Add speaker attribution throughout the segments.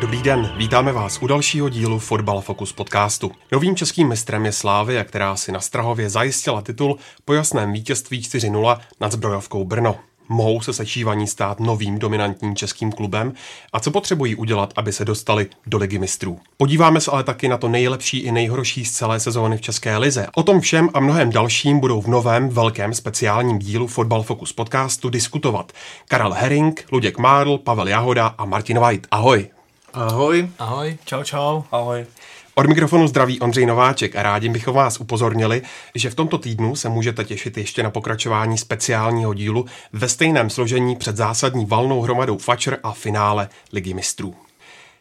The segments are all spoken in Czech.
Speaker 1: Dobrý den, vítáme vás u dalšího dílu Fotbal Focus podcastu. Novým českým mistrem je Slávia, která si na Strahově zajistila titul po jasném vítězství 4-0 nad zbrojovkou Brno. Mohou se sečívaní stát novým dominantním českým klubem a co potřebují udělat, aby se dostali do ligy mistrů. Podíváme se ale taky na to nejlepší i nejhorší z celé sezóny v České lize. O tom všem a mnohem dalším budou v novém velkém speciálním dílu Fotbal Focus podcastu diskutovat Karel Herring, Luděk Mádl, Pavel Jahoda a Martin White. Ahoj!
Speaker 2: Ahoj.
Speaker 3: Ahoj.
Speaker 2: Čau, čau.
Speaker 3: Ahoj.
Speaker 1: Od mikrofonu zdraví Ondřej Nováček a rádi bychom vás upozornili, že v tomto týdnu se můžete těšit ještě na pokračování speciálního dílu ve stejném složení před zásadní valnou hromadou Fatscher a finále Ligy mistrů.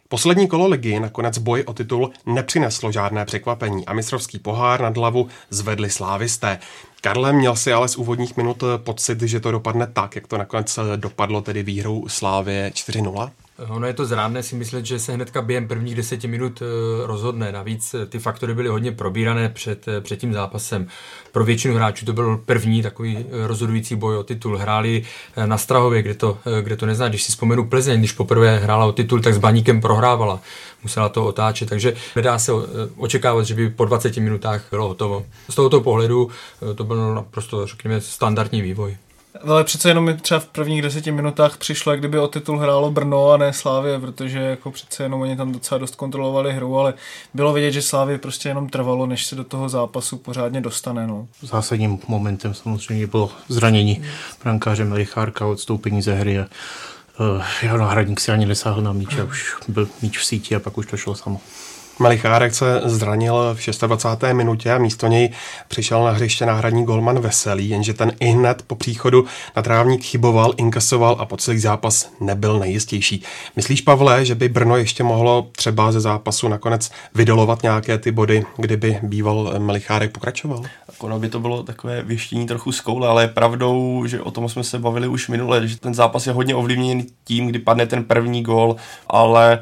Speaker 1: Poslední kolo ligy nakonec boj o titul nepřineslo žádné překvapení a mistrovský pohár nad hlavu zvedli slávisté. Karle, měl si ale z úvodních minut pocit, že to dopadne tak, jak to nakonec dopadlo tedy výhrou Slávě 4-0?
Speaker 3: Ono je to zrádné si myslet, že se hnedka během prvních deseti minut eh, rozhodne. Navíc eh, ty faktory byly hodně probírané před, eh, před tím zápasem. Pro většinu hráčů to byl první takový rozhodující boj o titul. Hráli na Strahově, kde to, kde to nezná. Když si vzpomenu Plzeň, když poprvé hrála o titul, tak s Baníkem prohrávala. Musela to otáčet, takže nedá se očekávat, že by po 20 minutách bylo hotovo. Z tohoto pohledu to byl naprosto, řekněme, standardní vývoj.
Speaker 2: Ale přece jenom mi třeba v prvních deseti minutách přišlo, jak kdyby o titul hrálo Brno a ne Slávě, protože jako přece jenom oni tam docela dost kontrolovali hru, ale bylo vidět, že Slávě prostě jenom trvalo, než se do toho zápasu pořádně dostane. No.
Speaker 4: Zásadním momentem samozřejmě bylo zranění brankáře Melichárka, odstoupení ze hry a uh, jeho náhradník si ani nesáhl na míč a už byl míč v síti a pak už to šlo samo.
Speaker 1: Malichárek se zranil v 26. minutě a místo něj přišel na hřiště náhradní golman Veselý, jenže ten i hned po příchodu na trávník chyboval, inkasoval a po celý zápas nebyl nejistější. Myslíš, Pavle, že by Brno ještě mohlo třeba ze zápasu nakonec vydolovat nějaké ty body, kdyby býval Malichárek pokračoval?
Speaker 5: Ono by to bylo takové věštění trochu z koule, ale je pravdou, že o tom jsme se bavili už minule, že ten zápas je hodně ovlivněn tím, kdy padne ten první gol, ale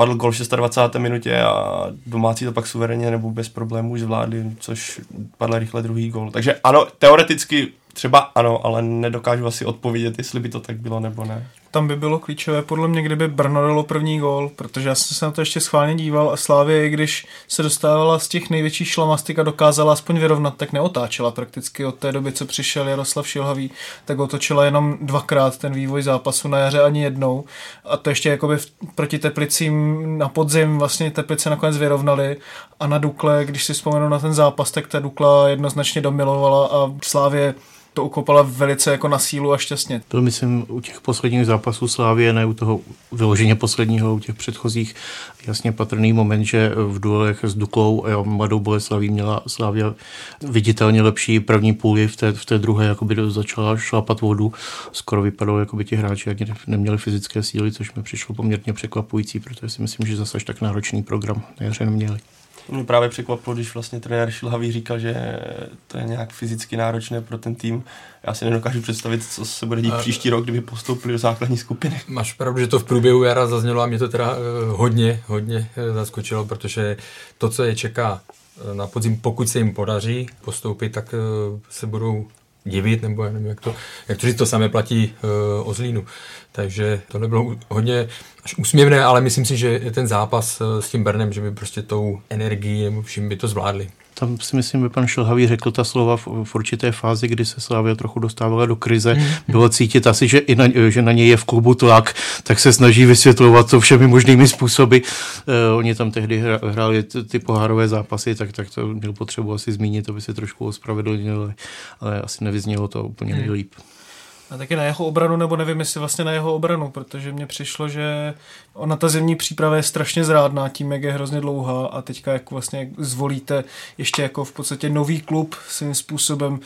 Speaker 5: padl gol v 26. minutě a domácí to pak suverénně nebo bez problémů zvládli, což padl rychle druhý gol. Takže ano, teoreticky třeba ano, ale nedokážu asi odpovědět, jestli by to tak bylo nebo ne
Speaker 2: tam by bylo klíčové podle mě, kdyby Brno dalo první gól, protože já jsem se na to ještě schválně díval a Slávě, když se dostávala z těch největších šlamastik a dokázala aspoň vyrovnat, tak neotáčela prakticky od té doby, co přišel Jaroslav Šilhavý, tak otočila jenom dvakrát ten vývoj zápasu na jaře ani jednou. A to ještě jakoby proti Teplicím na podzim vlastně Teplice nakonec vyrovnali. A na Dukle, když si vzpomenu na ten zápas, tak ta Dukla jednoznačně domilovala a Slávě to ukopala velice jako na sílu a šťastně.
Speaker 4: To myslím u těch posledních zápasů Slávie, ne u toho vyloženě posledního, u těch předchozích jasně patrný moment, že v duelech s Duklou a Mladou Boleslaví měla Slávia viditelně lepší první půli, v té, v té druhé jakoby začala šlapat vodu. Skoro vypadalo, jako by ti hráči ani neměli fyzické síly, což mi přišlo poměrně překvapující, protože si myslím, že zase tak náročný program na jaře neměli.
Speaker 5: Mě právě překvapilo, když vlastně trenér Šilhavý říkal, že to je nějak fyzicky náročné pro ten tým. Já si nedokážu představit, co se bude dít a... příští rok, kdyby postoupili do základní skupiny.
Speaker 3: Máš pravdu, že to v průběhu jara zaznělo a mě to teda eh, hodně, hodně eh, zaskočilo, protože to, co je čeká eh, na podzim, pokud se jim podaří postoupit, tak se budou divit, nebo nevím, jak to, jak to říct, to samé platí uh, o Zlínu. Takže to nebylo hodně až úsměvné, ale myslím si, že ten zápas uh, s tím Bernem, že by prostě tou energií nebo vším by to zvládli
Speaker 4: tam si myslím, že pan Šilhavý řekl ta slova v, v určité fázi, kdy se Slávia trochu dostávala do krize. Mm. Bylo cítit asi, že, i na, že na něj je v klubu tlak, tak se snaží vysvětlovat to všemi možnými způsoby. Uh, oni tam tehdy hráli ty, pohárové zápasy, tak, tak to měl potřebu asi zmínit, aby se trošku ospravedlnil, ale asi nevyznělo to úplně nejlíp.
Speaker 2: A taky na jeho obranu, nebo nevím, jestli vlastně na jeho obranu, protože mně přišlo, že ona ta zimní příprava je strašně zrádná tím, jak je hrozně dlouhá a teďka jak vlastně zvolíte ještě jako v podstatě nový klub svým způsobem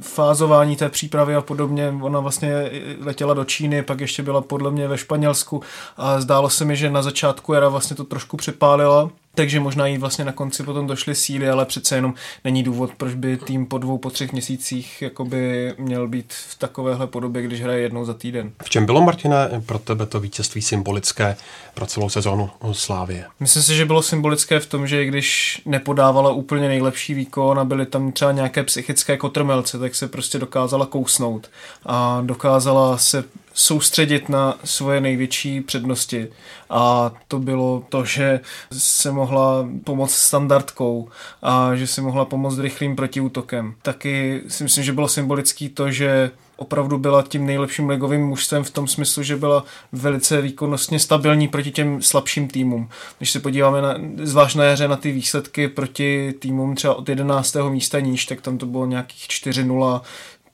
Speaker 2: fázování té přípravy a podobně. Ona vlastně letěla do Číny, pak ještě byla podle mě ve Španělsku a zdálo se mi, že na začátku jara vlastně to trošku přepálila takže možná jí vlastně na konci potom došly síly, ale přece jenom není důvod, proč by tým po dvou, po třech měsících jakoby měl být v takovéhle podobě, když hraje jednou za týden.
Speaker 1: V čem bylo, Martina, pro tebe to vítězství symbolické pro celou sezónu Slávie?
Speaker 2: Myslím si, že bylo symbolické v tom, že i když nepodávala úplně nejlepší výkon a byly tam třeba nějaké psychické kotrmelce, tak se prostě dokázala kousnout a dokázala se soustředit na svoje největší přednosti. A to bylo to, že se mohla pomoct standardkou a že si mohla pomoct rychlým protiútokem. Taky si myslím, že bylo symbolický to, že opravdu byla tím nejlepším ligovým mužstvem v tom smyslu, že byla velice výkonnostně stabilní proti těm slabším týmům. Když se podíváme na, zvlášť na jaře na ty výsledky proti týmům třeba od 11. místa níž, tak tam to bylo nějakých 4-0,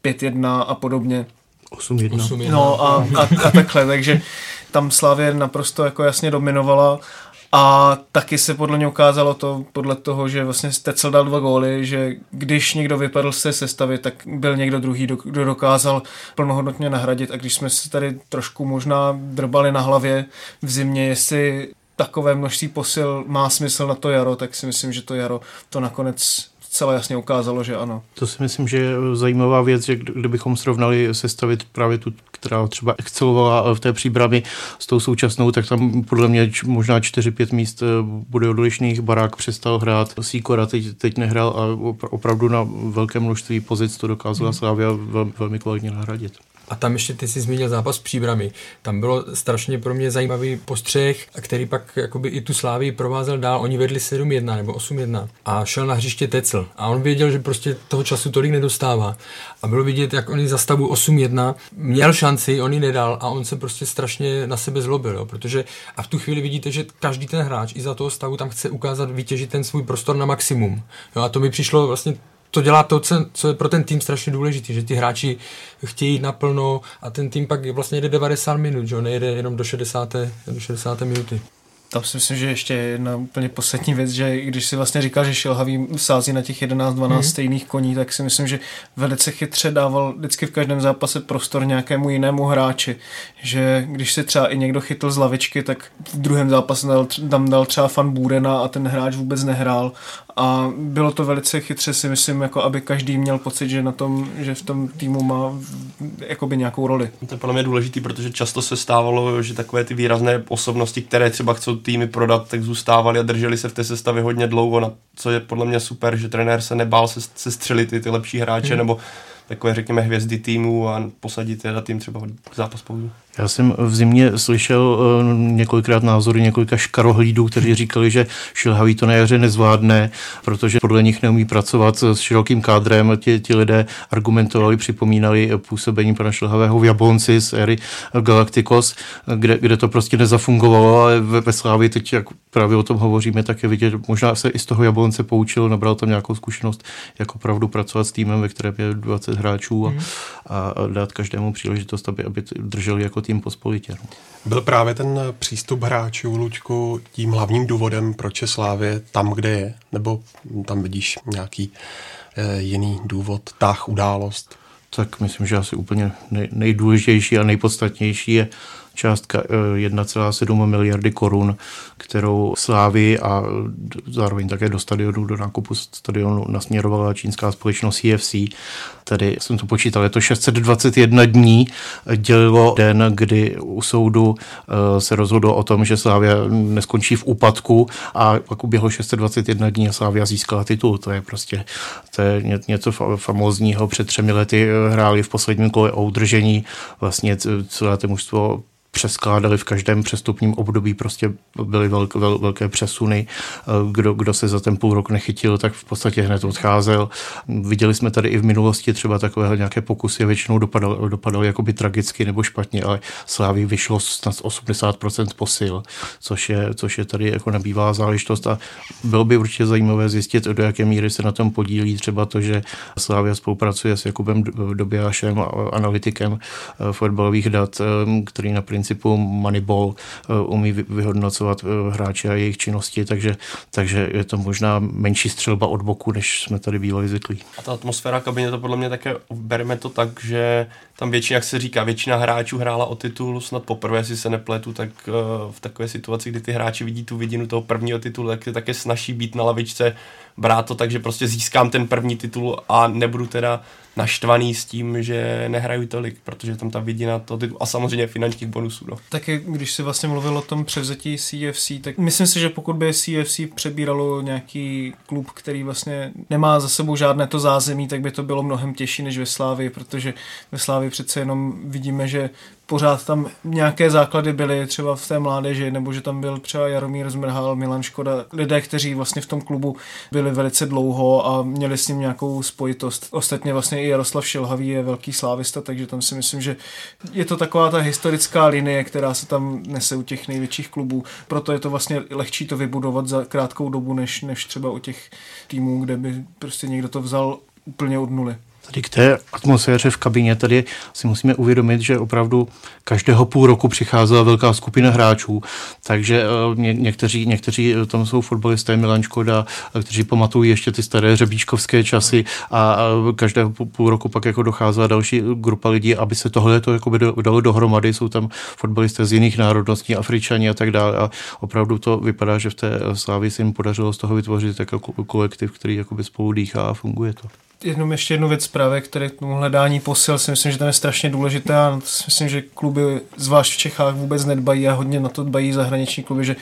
Speaker 2: 5-1 a podobně.
Speaker 4: 8-1.
Speaker 2: No a, a, a takhle, takže tam Slavě naprosto jako jasně dominovala a taky se podle mě ukázalo to, podle toho, že vlastně Stecel dal dva góly, že když někdo vypadl se sestavy, tak byl někdo druhý, kdo dokázal plnohodnotně nahradit. A když jsme se tady trošku možná drbali na hlavě v zimě, jestli takové množství posil má smysl na to jaro, tak si myslím, že to jaro to nakonec zcela jasně ukázalo, že ano.
Speaker 4: To si myslím, že je zajímavá věc, že kdybychom srovnali sestavit právě tu, která třeba excelovala v té příbrami s tou současnou, tak tam podle mě možná 4-5 míst eh, bude odlišných. Barák přestal hrát, Sýkora teď, teď nehrál a opravdu na velké množství pozic to dokázala hmm. Slávia velmi, velmi kvalitně nahradit.
Speaker 3: A tam ještě ty si zmínil zápas s příbrami. Tam bylo strašně pro mě zajímavý postřeh, který pak jakoby i tu Slávii provázel dál. Oni vedli 7-1 nebo 8-1 a šel na hřiště Tecl. A on věděl, že prostě toho času tolik nedostává. A bylo vidět, jak oni za stavu 8-1 měl šanci, on ji nedal a on se prostě strašně na sebe zlobil. Jo? Protože a v tu chvíli vidíte, že každý ten hráč i za toho stavu tam chce ukázat, vytěžit ten svůj prostor na maximum. Jo? A to mi přišlo vlastně to dělá to, co je pro ten tým strašně důležité, že ty hráči chtějí jít naplno a ten tým pak vlastně jede 90 minut, že nejede jenom do 60. Do 60. minuty.
Speaker 2: Tam si myslím, že ještě jedna úplně poslední věc, že když si vlastně říkal, že Šilhavý sází na těch 11-12 mm. stejných koní, tak si myslím, že velice chytře dával vždycky v každém zápase prostor nějakému jinému hráči. Že když se třeba i někdo chytl z lavičky, tak v druhém zápase dal, tam dal třeba fan Bůrena a ten hráč vůbec nehrál. A bylo to velice chytře si myslím, jako aby každý měl pocit, že na tom, že v tom týmu má jakoby nějakou roli.
Speaker 5: To je podle mě důležitý, protože často se stávalo, že takové ty výrazné osobnosti, které třeba chcou týmy prodat, tak zůstávali a drželi se v té sestavě hodně dlouho, na, co je podle mě super, že trenér se nebál se, se střelit ty, ty lepší hráče, hmm. nebo takové, řekněme, hvězdy týmu a posadit je na tým třeba zápas pouze.
Speaker 4: Já jsem v zimě slyšel uh, několikrát názory několika škarohlídů, kteří říkali, že Šilhavý to na jaře nezvládne, protože podle nich neumí pracovat s širokým kádrem. Ti, ti lidé argumentovali, připomínali působení pana Šilhavého v Jablonci z éry Galacticos, kde, kde to prostě nezafungovalo, ale ve, ve Slávi teď, jak právě o tom hovoříme, tak je vidět, možná se i z toho Jablonce poučil, nabral tam nějakou zkušenost, jako opravdu pracovat s týmem, ve kterém je 20 hráčů a, mm. a dát každému příležitost, aby, aby drželi jako tým pospolitě.
Speaker 1: Byl právě ten přístup hráčů, Lučku, tím hlavním důvodem, proč je Slávě tam, kde je? Nebo tam vidíš nějaký e, jiný důvod, tah, událost?
Speaker 4: Tak myslím, že asi úplně nej, nejdůležitější a nejpodstatnější je částka 1,7 eh, miliardy korun, kterou Slávy a zároveň také do stadionu, do nákupu stadionu nasměrovala čínská společnost CFC. Tedy jsem to počítal, je to 621 dní, dělilo den, kdy u soudu eh, se rozhodlo o tom, že Slávia neskončí v úpadku a pak uběhlo 621 dní a Slávia získala titul. To je prostě to je něco famózního. Před třemi lety hráli v posledním kole o udržení vlastně celé to mužstvo přeskládali v každém přestupním období, prostě byly velké, vel, velké přesuny. Eh, kdo, kdo se za ten půl rok nechytil, tak v podstatě hned odcházel. Viděli jsme tady i v minulosti třeba takové nějaké pokusy, většinou dopadaly dopadal jakoby tragicky nebo špatně, ale Slávy vyšlo snad 80% posil, což je, což je tady jako nebývá záležitost a bylo by určitě zajímavé zjistit, do jaké míry se na tom podílí třeba to, že Slávia spolupracuje s Jakubem Dobijášem, analytikem eh, fotbalových dat, eh, který na principu Moneyball umí vyhodnocovat hráče a jejich činnosti, takže, takže je to možná menší střelba od boku, než jsme tady bývali zvyklí.
Speaker 5: A ta atmosféra kabině to podle mě také, bereme to tak, že tam většina, jak se říká, většina hráčů hrála o titul, snad poprvé, jestli se nepletu, tak v takové situaci, kdy ty hráči vidí tu vidinu toho prvního titulu, tak je také snaží být na lavičce, brát to tak, že prostě získám ten první titul a nebudu teda naštvaný s tím, že nehraju tolik, protože tam ta vidina to a samozřejmě finančních bonusů. No.
Speaker 2: Taky, když si vlastně mluvil o tom převzetí CFC, tak myslím si, že pokud by CFC přebíralo nějaký klub, který vlastně nemá za sebou žádné to zázemí, tak by to bylo mnohem těžší než ve Slávii, protože ve Slávii přece jenom vidíme, že pořád tam nějaké základy byly třeba v té mládeži, nebo že tam byl třeba Jaromír Zmrhal, Milan Škoda, lidé, kteří vlastně v tom klubu byli velice dlouho a měli s ním nějakou spojitost. Ostatně vlastně i Jaroslav Šilhavý je velký slávista, takže tam si myslím, že je to taková ta historická linie, která se tam nese u těch největších klubů. Proto je to vlastně lehčí to vybudovat za krátkou dobu, než, než třeba u těch týmů, kde by prostě někdo to vzal úplně od nuly.
Speaker 4: Tady k té atmosféře v kabině, tady si musíme uvědomit, že opravdu každého půl roku přicházela velká skupina hráčů, takže eh, ně, někteří, někteří eh, tam jsou fotbalisté Milan Škoda, eh, kteří pamatují ještě ty staré řebíčkovské časy a každého půl roku pak jako docházela další grupa lidí, aby se tohle to jako dalo dohromady, jsou tam fotbalisté z jiných národností, Afričani a tak dále. A opravdu to vypadá, že v té Slávii se jim podařilo z toho vytvořit jako kolektiv, který jakoby spolu dýchá a funguje to.
Speaker 2: Jenom ještě jednu věc právě, které k tomu hledání posil si myslím, že to je strašně důležité a myslím, že kluby, zvlášť v Čechách, vůbec nedbají a hodně na to dbají zahraniční kluby, že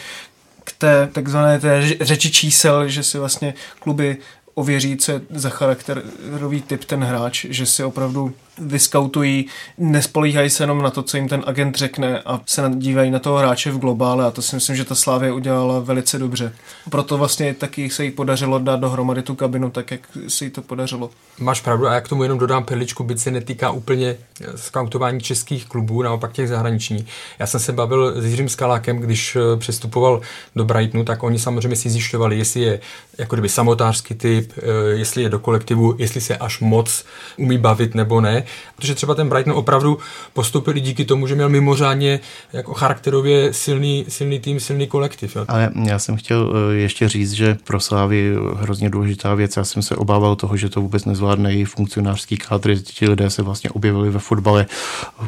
Speaker 2: k té takzvané té řeči čísel, že si vlastně kluby ověří, co je za charakterový typ ten hráč, že si opravdu vyskautují, nespolíhají se jenom na to, co jim ten agent řekne a se dívají na toho hráče v globále a to si myslím, že ta Slávě udělala velice dobře. Proto vlastně taky se jí podařilo dát dohromady tu kabinu tak, jak se jí to podařilo.
Speaker 3: Máš pravdu a já k tomu jenom dodám perličku, byť se netýká úplně skautování českých klubů, naopak těch zahraničních. Já jsem se bavil s Jiřím Skalákem, když eh, přestupoval do Brightonu, tak oni samozřejmě si zjišťovali, jestli je jako kdyby samotářský typ, eh, jestli je do kolektivu, jestli se až moc umí bavit nebo ne protože třeba ten Brighton opravdu postoupil díky tomu, že měl mimořádně jako charakterově silný, silný tým, silný kolektiv. Jo.
Speaker 4: Ale já jsem chtěl eh, ještě říct, že pro Slávy hrozně důležitá věc. Já jsem se obával toho, že to vůbec nezvládne i funkcionářský kádr. Ti lidé se vlastně objevili ve fotbale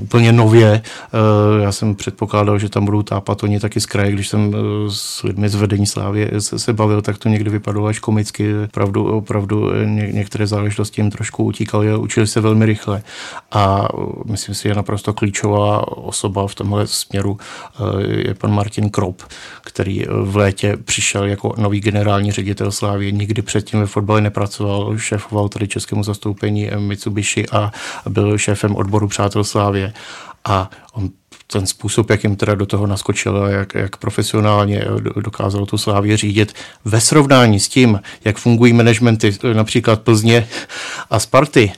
Speaker 4: úplně nově. Eh, já jsem předpokládal, že tam budou tápat oni taky z kraje. Když jsem eh, s lidmi z vedení Slávy se bavil, tak to někdy vypadalo až komicky. Opravdu, opravdu některé záležitosti jim trošku utíkaly a učili se velmi rychle a myslím si, že naprosto klíčová osoba v tomhle směru eh, je pan Martin Krop, který v létě přišel jako nový generální ředitel Slávy. Nikdy předtím ve fotbale nepracoval, šéfoval tady českému zastoupení Mitsubishi a byl šéfem odboru Přátel Slávě. A on ten způsob, jak jim teda do toho naskočil a jak, jak profesionálně dokázal tu Slávě řídit ve srovnání s tím, jak fungují managementy například Plzně a Sparty,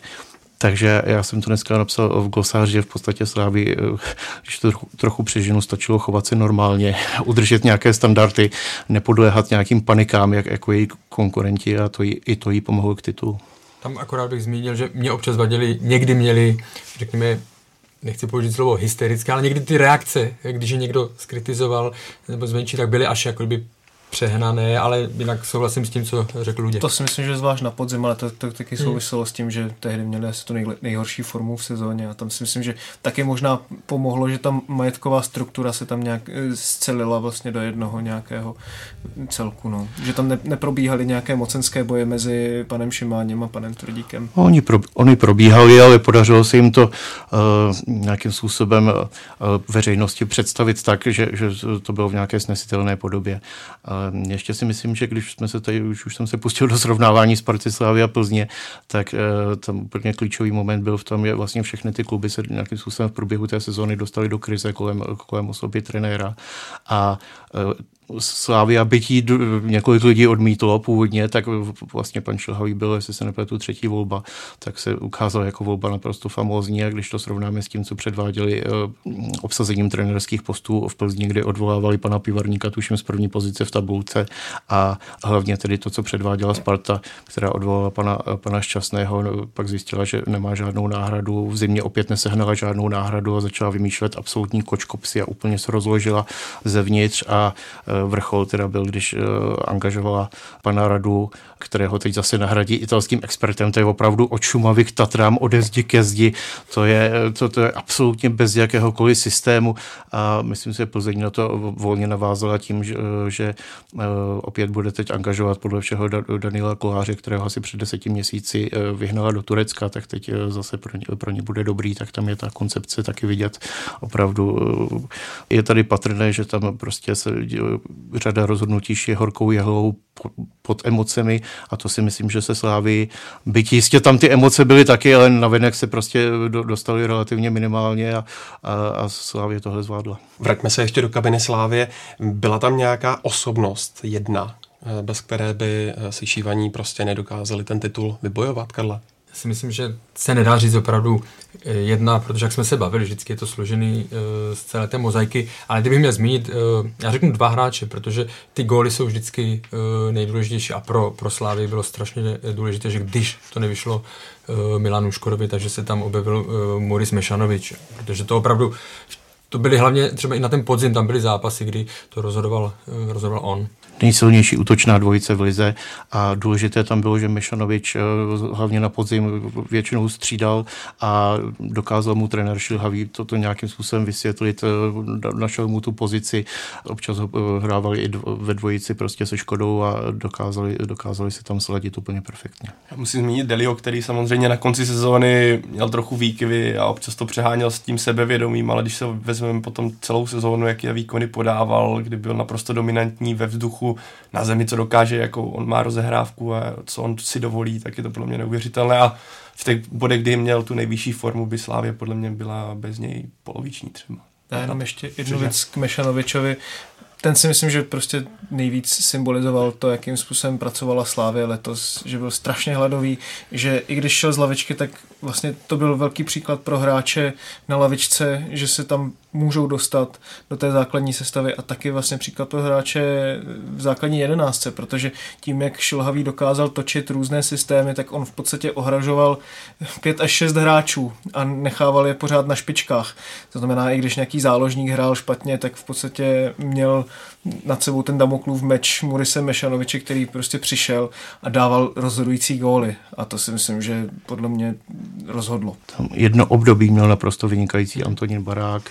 Speaker 4: takže já jsem to dneska napsal v glosáři, že v podstatě Slávy, eh, když to trochu, trochu stačilo chovat se normálně, udržet nějaké standardy, nepodléhat nějakým panikám, jak, jako její konkurenti a to jí, i to jí pomohlo k titulu.
Speaker 3: Tam akorát bych zmínil, že mě občas vadili, někdy měli, řekněme, nechci použít slovo hysterické, ale někdy ty reakce, když je někdo skritizoval nebo zmenší, tak byly až jako by přehnané, ale jinak souhlasím s tím, co řekl lidé.
Speaker 2: To si myslím, že zvlášť na podzim, ale to, to taky hmm. souviselo hmm. s tím, že tehdy měli asi tu nej, nejhorší formu v sezóně a tam si myslím, že taky možná pomohlo, že tam majetková struktura se tam nějak eh, scelila vlastně do jednoho nějakého celku, no. Že tam ne, neprobíhaly nějaké mocenské boje mezi panem Šimáněm a panem Tvrdíkem.
Speaker 4: Oni, pro, oni probíhali, ale podařilo se jim to uh, nějakým způsobem uh, veřejnosti představit tak, že, že to bylo v nějaké snesitelné podobě. Uh, ještě si myslím, že když jsme se tady, už, už jsem se pustil do srovnávání s Partislavy a Plzně, tak uh, tam úplně klíčový moment byl v tom, že vlastně všechny ty kluby se nějakým způsobem v průběhu té sezóny dostali do krize kolem, kolem osoby trenéra. A uh, Slávia bytí několik lidí odmítlo původně, tak vlastně pan Šilhavý byl, jestli se nepletu, třetí volba, tak se ukázal jako volba naprosto famózní a když to srovnáme s tím, co předváděli eh, obsazením trenerských postů v Plzni, kdy odvolávali pana Pivarníka, tuším z první pozice v tabulce a hlavně tedy to, co předváděla Sparta, která odvolala pana, pana Šťastného, no, pak zjistila, že nemá žádnou náhradu, v zimě opět nesehnala žádnou náhradu a začala vymýšlet absolutní kočkopsy a úplně se rozložila zevnitř a eh, vrchol teda byl, když eh, angažovala pana Radu, kterého teď zase nahradí italským expertem, to je opravdu od Šumavy k Tatrám, ode zdi ke zdi, to je, to, to je absolutně bez jakéhokoliv systému. A myslím si, že Plzeň na to volně navázala tím, že, že eh, opět bude teď angažovat podle všeho Daniela Koláře, kterého asi před deseti měsíci vyhnala do Turecka, tak teď zase pro ně, pro ně bude dobrý, tak tam je ta koncepce taky vidět. Opravdu. Je tady patrné, že tam prostě se řada rozhodnutí je horkou jehlou pod emocemi a to si myslím, že se sláví. Byť jistě tam ty emoce byly taky, ale navenek se prostě dostali relativně minimálně a, a, a Slávě tohle zvládla.
Speaker 1: Vraťme se ještě do kabiny Slávě. Byla tam nějaká osobnost jedna, eh, bez které by eh, si šívaní prostě nedokázali ten titul vybojovat, Karla?
Speaker 3: Si myslím, že se nedá říct opravdu eh, jedna, protože jak jsme se bavili, vždycky je to složený uh, z celé té mozaiky, ale kdybych měl zmínit, uh, já řeknu dva hráče, protože ty góly jsou vždycky nejdůležitější a pro, pro Slávy bylo strašně důležité, že když to nevyšlo Milanu Škodovi, takže se tam objevil Moris Mešanovič, protože to opravdu to byly hlavně třeba i na ten podzim, tam byly zápasy, kdy to rozhodoval, rozhodoval on
Speaker 4: nejsilnější útočná dvojice v lize a důležité tam bylo, že Mešanovič eh, hlavně na podzim většinou střídal a dokázal mu trenér Šilhavý toto nějakým způsobem vysvětlit, eh, našel mu tu pozici, občas ho eh, hrávali i ve dvojici prostě se Škodou a dokázali, dokázali se tam sladit úplně perfektně.
Speaker 5: Já musím zmínit Delio, který samozřejmě na konci sezóny měl trochu výkyvy a občas to přeháněl s tím sebevědomím, ale když se vezmeme potom celou sezónu, jaké výkony podával, kdy byl naprosto dominantní ve vzduchu, na zemi, co dokáže, jako on má rozehrávku a co on si dovolí, tak je to podle mě neuvěřitelné. A v těch bodech, kdy měl tu nejvyšší formu, by Slávě podle mě byla bez něj poloviční třeba.
Speaker 2: Já jenom ještě jednu věc k Mešanovičovi. Ten si myslím, že prostě nejvíc symbolizoval to, jakým způsobem pracovala Slávě letos, že byl strašně hladový, že i když šel z lavičky, tak vlastně to byl velký příklad pro hráče na lavičce, že se tam můžou dostat do té základní sestavy a taky vlastně příklad pro hráče v základní jedenáctce, protože tím, jak Šilhavý dokázal točit různé systémy, tak on v podstatě ohražoval pět až šest hráčů a nechával je pořád na špičkách. To znamená, i když nějaký záložník hrál špatně, tak v podstatě měl nad sebou ten Damoklův meč Murise Mešanoviče, který prostě přišel a dával rozhodující góly. A to si myslím, že podle mě rozhodlo.
Speaker 4: Tam jedno období měl naprosto vynikající Antonín Barák,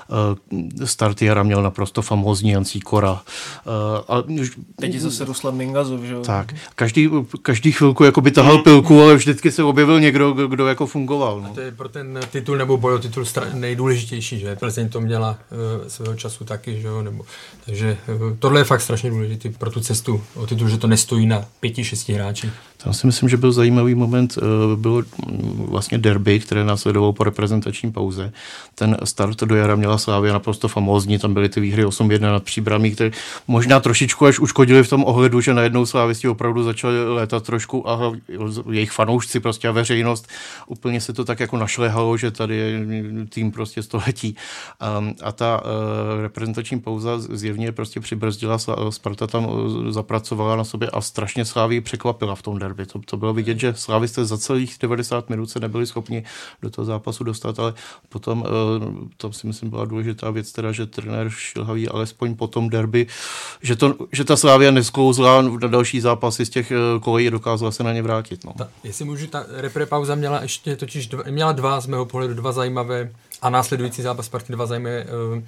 Speaker 4: eh, start jara měl naprosto famózní Jan Kora.
Speaker 2: Eh, a Teď je zase Ruslan Mingazov, že
Speaker 4: Tak, každý, každý chvilku jako by tahal pilku, ale vždycky se objevil někdo, kdo jako fungoval. No.
Speaker 3: A to je pro ten titul nebo boj o titul nejdůležitější, že Plzeň to měla uh, svého času taky, že jo, nebo, takže tohle je fakt strašně důležité pro tu cestu o titul, že to nestojí na pěti, šesti hráči.
Speaker 4: Tam si myslím, že byl zajímavý moment, bylo vlastně derby, které následovalo po reprezentační pauze. Ten start do jara měla Slávia naprosto famózní, tam byly ty výhry 8-1 nad příbramí, které možná trošičku až uškodili v tom ohledu, že najednou Slávisti opravdu začali létat trošku a jejich fanoušci prostě a veřejnost úplně se to tak jako našlehalo, že tady je tým prostě století. A, a ta uh, reprezentační pauza zjevně prostě přibrzdila, Sparta tam uh, zapracovala na sobě a strašně Slávii překvapila v tom derby. To, to bylo vidět, že Slávisté za celých 90 minut se nebyli schopni do toho zápasu dostat, ale potom uh, to si myslím byla důležitá věc, teda, že trenér Šilhavý alespoň po tom derby, že, to, že ta Slávia nesklouzla na další zápasy z těch kolejí a dokázala se na ně vrátit. No.
Speaker 3: Ta, jestli můžu, ta repre pauza měla ještě totiž dva, měla dva z mého pohledu dva zajímavé a následující zápas Sparty dva zajímavé uh,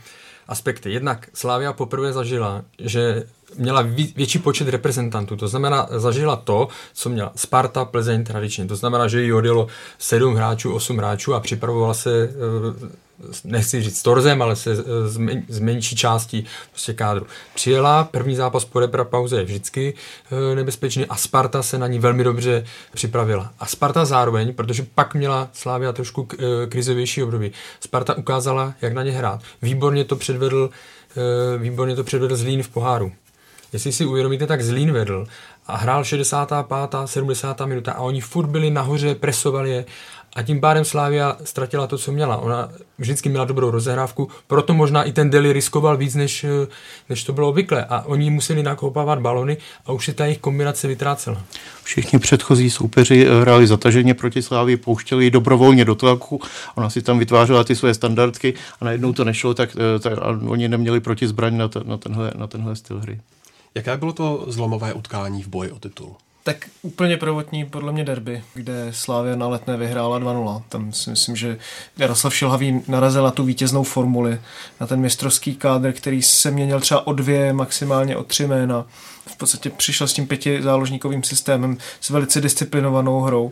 Speaker 3: aspekty. Jednak Slávia poprvé zažila, že měla větší počet reprezentantů. To znamená, zažila to, co měla Sparta, Plzeň tradičně. To znamená, že jí odjelo sedm hráčů, osm hráčů a připravovala se eh, nechci říct torzem, ale se z, men, z menší částí prostě kádru. Přijela, první zápas po repra pauze je vždycky e, nebezpečný a Sparta se na ní velmi dobře připravila. A Sparta zároveň, protože pak měla Slávia trošku k, e, krizovější období, Sparta ukázala, jak na ně hrát. Výborně to předvedl e, výborně to předvedl Zlín v poháru jestli si uvědomíte, tak Zlín vedl a hrál 65. 70. minuta a oni furt byli nahoře, presovali je a tím pádem Slávia ztratila to, co měla. Ona vždycky měla dobrou rozehrávku, proto možná i ten Deli riskoval víc, než, než to bylo obvykle. A oni museli nakopávat balony a už se ta jejich kombinace vytrácela.
Speaker 4: Všichni předchozí soupeři hráli zataženě proti Slávii, pouštěli ji dobrovolně do tlaku, ona si tam vytvářela ty své standardky a najednou to nešlo, tak, eh, tak a oni neměli proti zbraň na, na, tenhle, na tenhle styl hry.
Speaker 1: Jaké bylo to zlomové utkání v boji o titul?
Speaker 2: Tak úplně prvotní podle mě derby, kde Slávia na letné vyhrála 2-0. Tam si myslím, že Jaroslav Šilhavý narazil na tu vítěznou formuli, na ten mistrovský kádr, který se měnil třeba o dvě, maximálně o tři jména. V podstatě přišel s tím pěti záložníkovým systémem, s velice disciplinovanou hrou.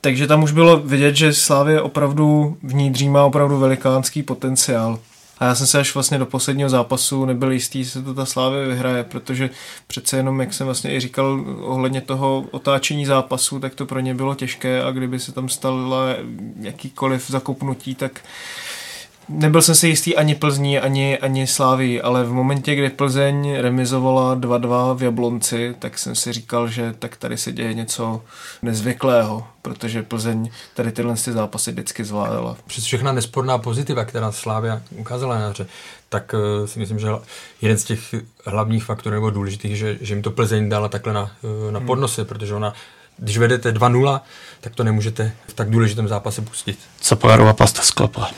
Speaker 2: Takže tam už bylo vidět, že Slávě opravdu v ní dřímá opravdu velikánský potenciál. A já jsem se až vlastně do posledního zápasu nebyl jistý, se to ta Slávě vyhraje, protože přece jenom, jak jsem vlastně i říkal ohledně toho otáčení zápasu, tak to pro ně bylo těžké a kdyby se tam stalo jakýkoliv zakopnutí, tak Nebyl jsem si jistý ani Plzní, ani, ani Slávy, ale v momentě, kdy Plzeň remizovala 2-2 v Jablonci, tak jsem si říkal, že tak tady se děje něco nezvyklého, protože Plzeň tady tyhle ty zápasy vždycky zvládala.
Speaker 3: Přes všechna nesporná pozitiva, která Slávia ukázala na hře, tak uh, si myslím, že jeden z těch hlavních faktorů nebo důležitých, že, že jim to Plzeň dala takhle na, uh, na podnose, hmm. protože ona když vedete 2-0, tak to nemůžete v tak důležitém zápase pustit.
Speaker 4: Capolárová pasta sklapla.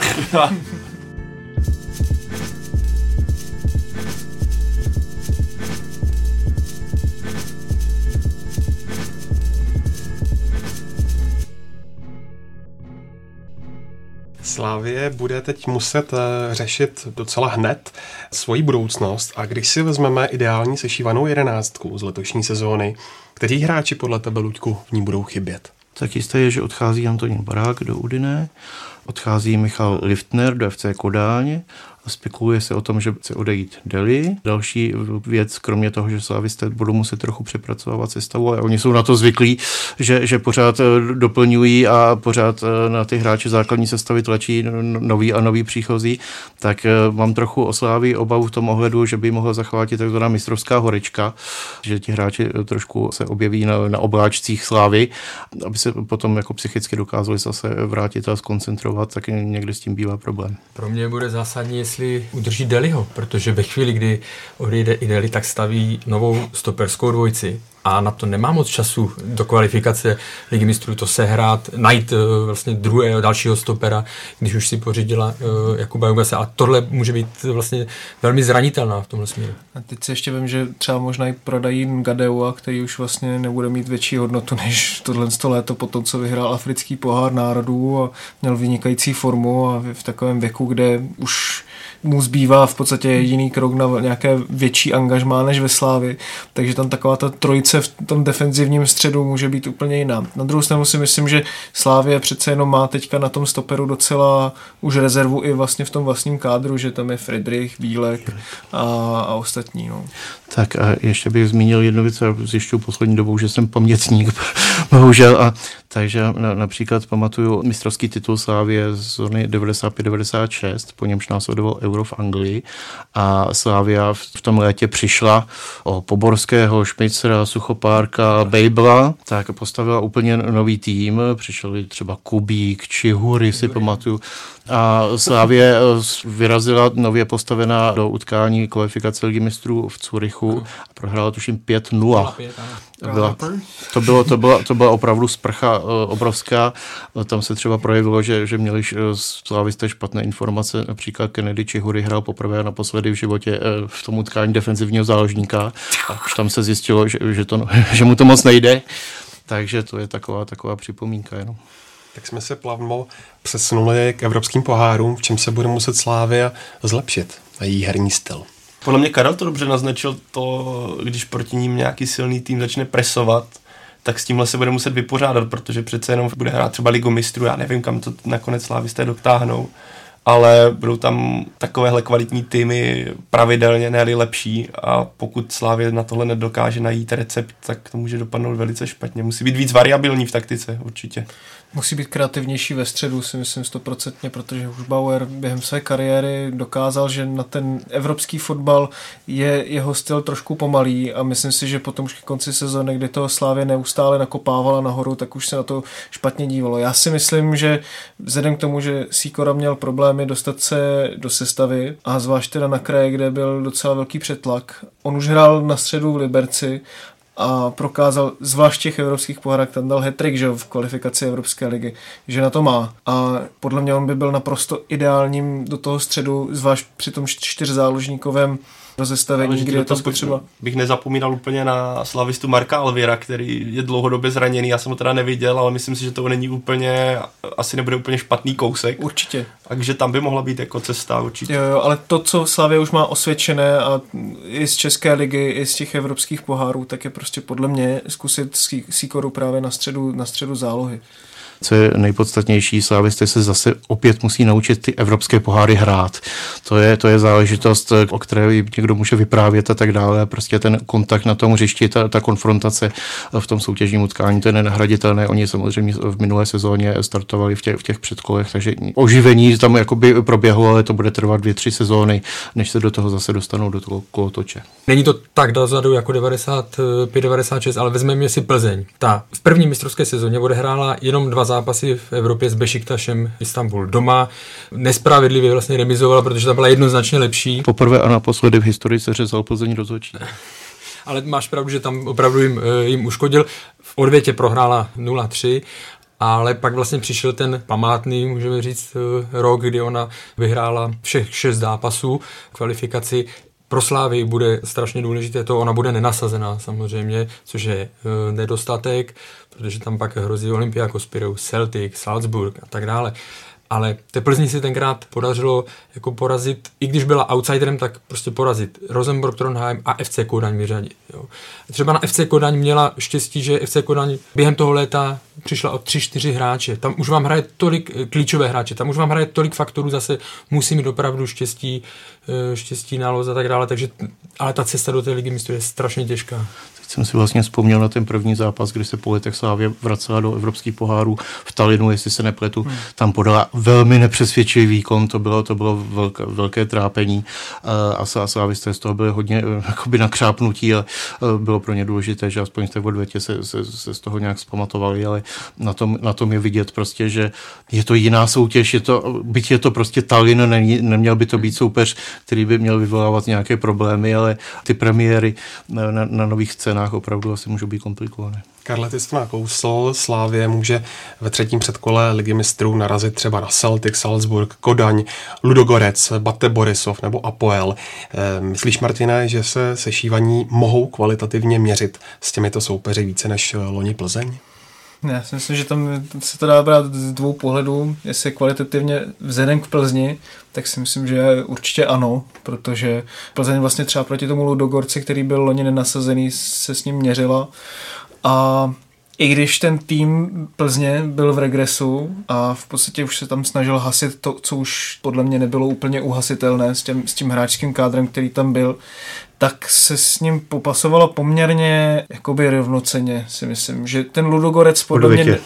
Speaker 1: Slávě bude teď muset eh, řešit docela hned svoji budoucnost a když si vezmeme ideální sešívanou jedenáctku z letošní sezóny, kteří hráči podle tebe, Luďku, v ní budou chybět?
Speaker 4: Tak jisté je, že odchází Antonín Barák do Udiné, odchází Michal Liftner do FC Kodáň Spekuluje se o tom, že chce odejít Deli. Další věc, kromě toho, že slavisté budou muset trochu přepracovávat sestavu, ale oni jsou na to zvyklí, že, že pořád eh, doplňují a pořád eh, na ty hráče základní sestavy tlačí nový a nový příchozí, tak eh, mám trochu oslávý obavu v tom ohledu, že by mohla zachvátit takzvaná mistrovská horečka, že ti hráči trošku se objeví na, na obláčcích slávy, aby se potom jako psychicky dokázali zase vrátit a skoncentrovat, tak někdy s tím bývá problém.
Speaker 3: Pro mě bude zásadní, jestli udrží Deliho, protože ve chvíli, kdy odejde i Deli, tak staví novou stoperskou dvojici a na to nemá moc času do kvalifikace ligy mistrů to sehrát, najít uh, vlastně druhého, dalšího stopera, když už si pořídila uh, Jakuba Jugase. A tohle může být vlastně velmi zranitelná v tomhle směru.
Speaker 2: A teď si ještě vím, že třeba možná i prodají Gadeua, který už vlastně nebude mít větší hodnotu než tohle léto po tom, co vyhrál africký pohár národů a měl vynikající formu a v takovém věku, kde už mu zbývá v podstatě jediný krok na nějaké větší angažmá než ve Slávi, takže tam taková ta trojice v tom defenzivním středu může být úplně jiná. Na druhou stranu si myslím, že Slávě přece jenom má teďka na tom stoperu docela už rezervu i vlastně v tom vlastním kádru, že tam je Friedrich, Bílek a, a ostatní. No.
Speaker 4: Tak a ještě bych zmínil jednu věc, zjišťuju poslední dobou, že jsem pamětník, bohužel, a takže na, například pamatuju mistrovský titul Slávě z zóny 95-96, po němž následoval Euro v Anglii. A Slávia v tom létě přišla o Poborského, Šmicera, Suchopárka, Bejbla, tak postavila úplně nový tým, přišli třeba Kubík, Čihury, si pamatuju, a Slávě eh, vyrazila nově postavená do utkání kvalifikace ligy mistrů v Curychu a prohrála tuším 5-0. Byla, to, bylo, to, byla, to byla opravdu sprcha uh, obrovská. Tam se třeba projevilo, že, že měli slávisté špatné informace. Například Kennedy Čihury hrál poprvé a naposledy v životě uh, v tom utkání defenzivního záložníka. A už tam se zjistilo, že, že, to, že mu to moc nejde. Takže to je taková, taková připomínka jenom.
Speaker 1: Tak jsme se plavmo přesunuli k evropským pohárům, v čem se bude muset Slávia zlepšit a její herní styl.
Speaker 5: Podle mě Karel to dobře naznačil to, když proti ním nějaký silný tým začne presovat, tak s tímhle se bude muset vypořádat, protože přece jenom bude hrát třeba ligu mistrů, já nevím, kam to nakonec slávisté dotáhnou, ale budou tam takovéhle kvalitní týmy pravidelně, ne lepší a pokud Slávě na tohle nedokáže najít recept, tak to může dopadnout velice špatně. Musí být víc variabilní v taktice, určitě.
Speaker 2: Musí být kreativnější ve středu, si myslím stoprocentně, protože už Bauer během své kariéry dokázal, že na ten evropský fotbal je jeho styl trošku pomalý a myslím si, že potom už k konci sezóny, kdy toho Slávě neustále nakopávala nahoru, tak už se na to špatně dívalo. Já si myslím, že vzhledem k tomu, že Sikora měl problémy dostat se do sestavy a zvlášť teda na kraje, kde byl docela velký přetlak, on už hrál na středu v Liberci a prokázal, zvlášť těch evropských pohárách, tam dal hetrik, že v kvalifikaci Evropské ligy, že na to má. A podle mě on by byl naprosto ideálním do toho středu, zvlášť při tom čtyřzáložníkovém rozestavení, kde je to potřeba.
Speaker 5: Bych nezapomínal úplně na slavistu Marka Alvira, který je dlouhodobě zraněný, já jsem ho teda neviděl, ale myslím si, že to není úplně, asi nebude úplně špatný kousek.
Speaker 2: Určitě.
Speaker 5: Takže tam by mohla být jako cesta určitě.
Speaker 2: Jo, jo, ale to, co Slavě už má osvědčené a i z České ligy, i z těch evropských pohárů, tak je prostě podle mě zkusit Sikoru právě na středu, na středu zálohy
Speaker 4: co je nejpodstatnější, slávisté se zase opět musí naučit ty evropské poháry hrát. To je, to je záležitost, o které někdo může vyprávět a tak dále. Prostě ten kontakt na tom hřišti, ta, ta konfrontace v tom soutěžním utkání, to je nenahraditelné. Oni samozřejmě v minulé sezóně startovali v těch, v těch předkolech, takže oživení tam jakoby proběhlo, ale to bude trvat dvě, tři sezóny, než se do toho zase dostanou do toho kolotoče.
Speaker 3: Není to tak dozadu jako 95-96, ale vezmeme si Plzeň. Ta v první mistrovské sezóně odehrála jenom dva zápasy v Evropě s Bešiktašem Istanbul doma. Nespravedlivě vlastně remizovala, protože ta byla jednoznačně lepší.
Speaker 4: Poprvé a naposledy v historii se řezal Plzeň rozhodčí.
Speaker 3: Ale máš pravdu, že tam opravdu jim, eh, jim uškodil. V odvětě prohrála 0-3 ale pak vlastně přišel ten památný, můžeme říct, eh, rok, kdy ona vyhrála všech šest zápasů kvalifikaci. Pro Slávy bude strašně důležité to, ona bude nenasazená samozřejmě, což je e, nedostatek, protože tam pak hrozí Olympiakos, Pireus, Celtic, Salzburg a tak dále ale té Plzni si tenkrát podařilo jako porazit, i když byla outsiderem, tak prostě porazit Rosenborg, Trondheim a FC Kodaň vyřadit. Jo. Třeba na FC Kodaň měla štěstí, že FC Kodaň během toho léta přišla o 3-4 hráče. Tam už vám hraje tolik eh, klíčové hráče, tam už vám hraje tolik faktorů, zase musí mít opravdu štěstí, eh, štěstí náloz a tak dále, takže ale ta cesta do té ligy mistrů je strašně těžká
Speaker 4: jsem si vlastně vzpomněl na ten první zápas, kdy se po letech Slávě vracela do evropských pohárů v Talinu, jestli se nepletu. Hmm. Tam podala velmi nepřesvědčivý výkon, to bylo, to bylo velké, velké trápení a Slávisté z toho byli hodně eh, jakoby nakřápnutí a eh, bylo pro ně důležité, že aspoň v té odvětě se, se, se z toho nějak zpamatovali, ale na tom, na tom je vidět prostě, že je to jiná soutěž, je to, byť je to prostě Tallinn, ne, neměl by to být soupeř, který by měl vyvolávat nějaké problémy, ale ty premiéry na, na, na nových scénách scénách opravdu asi můžou být komplikované.
Speaker 1: Karle, ty jsi nakousl, Slávě může ve třetím předkole ligy mistrů narazit třeba na Celtic, Salzburg, Kodaň, Ludogorec, Bate Borisov nebo Apoel. E, myslíš, Martine, že se sešívaní mohou kvalitativně měřit s těmito soupeři více než loni Plzeň?
Speaker 2: Já si myslím, že tam se to dá brát z dvou pohledů. Jestli kvalitativně vzhledem k Plzni, tak si myslím, že určitě ano, protože Plzeň vlastně třeba proti tomu Ludogorci, který byl loni nenasazený, se s ním měřila. A i když ten tým Plzně byl v regresu a v podstatě už se tam snažil hasit to, co už podle mě nebylo úplně uhasitelné s tím, s tím hráčským kádrem, který tam byl, tak se s ním popasovalo poměrně jakoby rovnoceně, si myslím, že ten Ludogorec podle mě...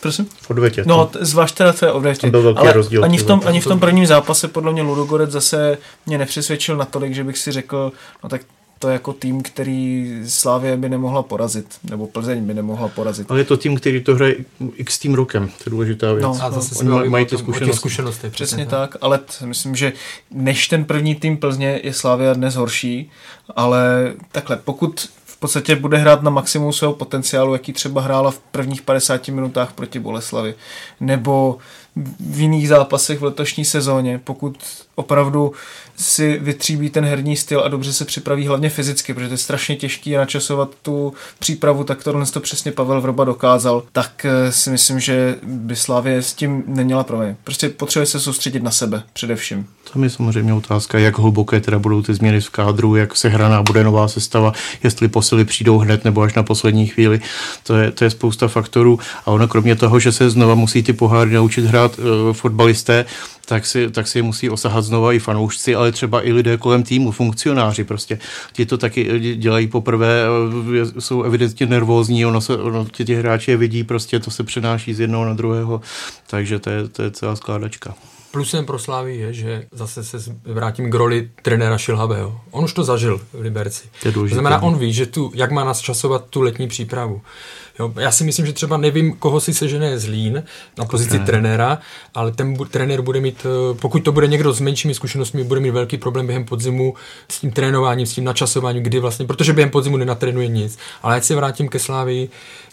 Speaker 4: Prosím? V odvětě.
Speaker 2: No, t- zvlášť teda to je odvětě.
Speaker 4: byl velký
Speaker 2: ale
Speaker 4: rozdíl.
Speaker 2: Ani v, tom, ani v tom prvním zápase podle mě Ludogorec zase mě nepřesvědčil natolik, že bych si řekl, no tak to je jako tým, který Slávě by nemohla porazit, nebo Plzeň by nemohla porazit.
Speaker 4: Ale je to tým, který to hraje x tým rokem, to je důležitá věc.
Speaker 3: No, a zase no,
Speaker 4: Oni mají ty zkušenosti. zkušenosti.
Speaker 2: Přesně tak, tak ale t- myslím, že než ten první tým Plzně je Slávia dnes horší, ale takhle, pokud v podstatě bude hrát na maximum svého potenciálu, jaký třeba hrála v prvních 50 minutách proti Boleslavi, nebo v jiných zápasech v letošní sezóně, pokud opravdu si vytříbí ten herní styl a dobře se připraví hlavně fyzicky, protože to je strašně těžký načasovat tu přípravu, tak tohle to přesně Pavel Vroba dokázal, tak eh, si myslím, že by Slávě s tím neměla problém. Prostě potřebuje se soustředit na sebe především.
Speaker 4: Tam je samozřejmě otázka, jak hluboké teda budou ty změny v kádru, jak se hraná bude nová sestava, jestli posily přijdou hned nebo až na poslední chvíli. To je, to je spousta faktorů a ono kromě toho, že se znova musí ty poháry naučit hrát uh, fotbalisté, tak si, tak si musí osahat znova i fanoušci, ale třeba i lidé kolem týmu, funkcionáři prostě. Ti to taky dělají poprvé, jsou evidentně nervózní, ono se, ono, ti, ti hráči je vidí, prostě to se přenáší z jednoho na druhého, takže to je, to je celá skládačka.
Speaker 3: Plusem pro Slávy je, že zase se vrátím k roli trenéra Šilhavého. On už to zažil v Liberci. To, to znamená, on ví, že tu, jak má nás časovat tu letní přípravu. Jo, já si myslím, že třeba nevím, koho si sežene Zlín na pozici okay. trenéra, ale ten bu- trenér bude mít, eh, pokud to bude někdo s menšími zkušenostmi, bude mít velký problém během podzimu s tím trénováním, s tím načasováním, kdy vlastně, protože během podzimu nenatrénuje nic. Ale ať se vrátím ke Slávii,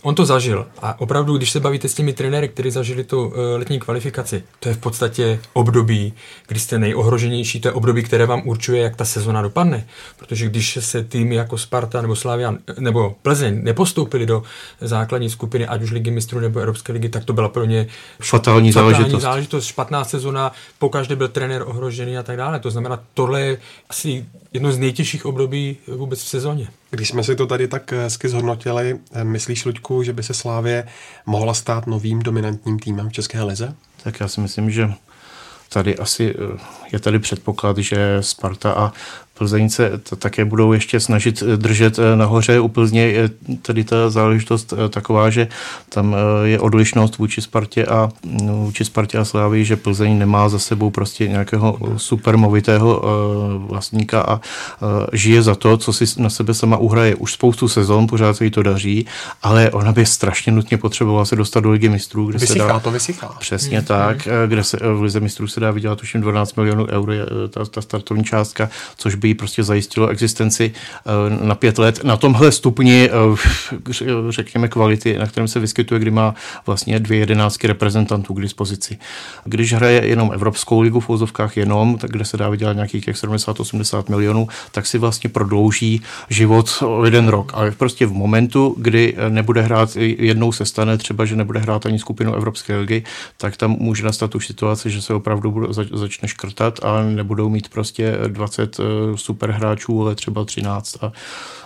Speaker 3: on to zažil. A opravdu, když se bavíte s těmi trenéry, kteří zažili tu uh, letní kvalifikaci, to je v podstatě období, kdy jste nejohroženější, to je období, které vám určuje, jak ta sezona dopadne. Protože když se týmy jako Sparta nebo Slavia nebo Plzeň nepostoupili do základní skupiny, ať už ligy mistrů nebo Evropské ligy, tak to byla pro ně
Speaker 4: fatální, záležitost.
Speaker 3: záležitost. Špatná sezona, pokaždé byl trenér ohrožený a tak dále. To znamená, tohle je asi jedno z nejtěžších období vůbec v sezóně.
Speaker 1: Když jsme si to tady tak hezky zhodnotili, myslíš, Luďku, že by se Slávě mohla stát novým dominantním týmem v České lize?
Speaker 4: Tak já si myslím, že tady asi je tady předpoklad, že Sparta a Plzeň se to také budou ještě snažit eh, držet eh, nahoře. U Plzně je tady ta záležitost eh, taková, že tam je odlišnost vůči Spartě a no, vůči Spartě a Slávy, že Plzeň nemá za sebou prostě nějakého supermovitého vlastníka a žije za to, co si na sebe sama uhraje. Už spoustu sezon, pořád se jí to daří, ale ona by strašně nutně potřebovala se dostat do ligy mistrů,
Speaker 1: kde vysychá, se dá, to vysychá.
Speaker 4: Přesně hmm. tak, kde se v lize mistrů se dá vydělat tuším 12 milionů eur, ta, ta startovní částka, což by by jí prostě zajistilo existenci eh, na pět let. Na tomhle stupni, eh, řekněme, kvality, na kterém se vyskytuje, kdy má vlastně dvě jedenáctky reprezentantů k dispozici. Když hraje jenom Evropskou ligu v úzovkách jenom, tak kde se dá vydělat nějakých těch 70-80 milionů, tak si vlastně prodlouží život o jeden rok. Ale prostě v momentu, kdy nebude hrát, jednou se stane třeba, že nebude hrát ani skupinu Evropské ligy, tak tam může nastat už situace, že se opravdu začne škrtat a nebudou mít prostě 20 super hráčů, ale třeba 13 a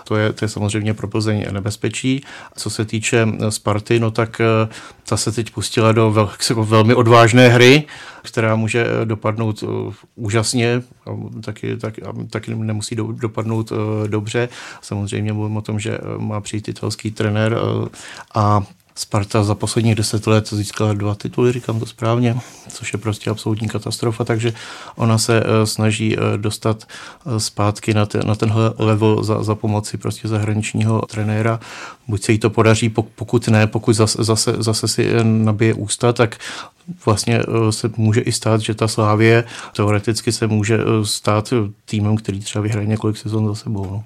Speaker 4: to je, to je samozřejmě pro Plzeň nebezpečí. Co se týče eh, Sparty, no tak eh, ta se teď pustila do vel, velmi odvážné hry, která může eh, dopadnout úžasně, taky, tak, taky nemusí do, dopadnout dobře. Samozřejmě mluvím o tom, že má přijít italský trenér a Sparta za posledních deset let získala dva tituly, říkám to správně, což je prostě absolutní katastrofa, takže ona se eh, snaží eh, dostat eh, zpátky na, ten, na tenhle level za, za pomoci prostě zahraničního trenéra. Buď se jí to podaří, pokud ne, pokud zase, zase, zase si nabije ústa, tak vlastně se může i stát, že ta Slávě teoreticky se může stát týmem, který třeba vyhraje několik sezon za sebou. No.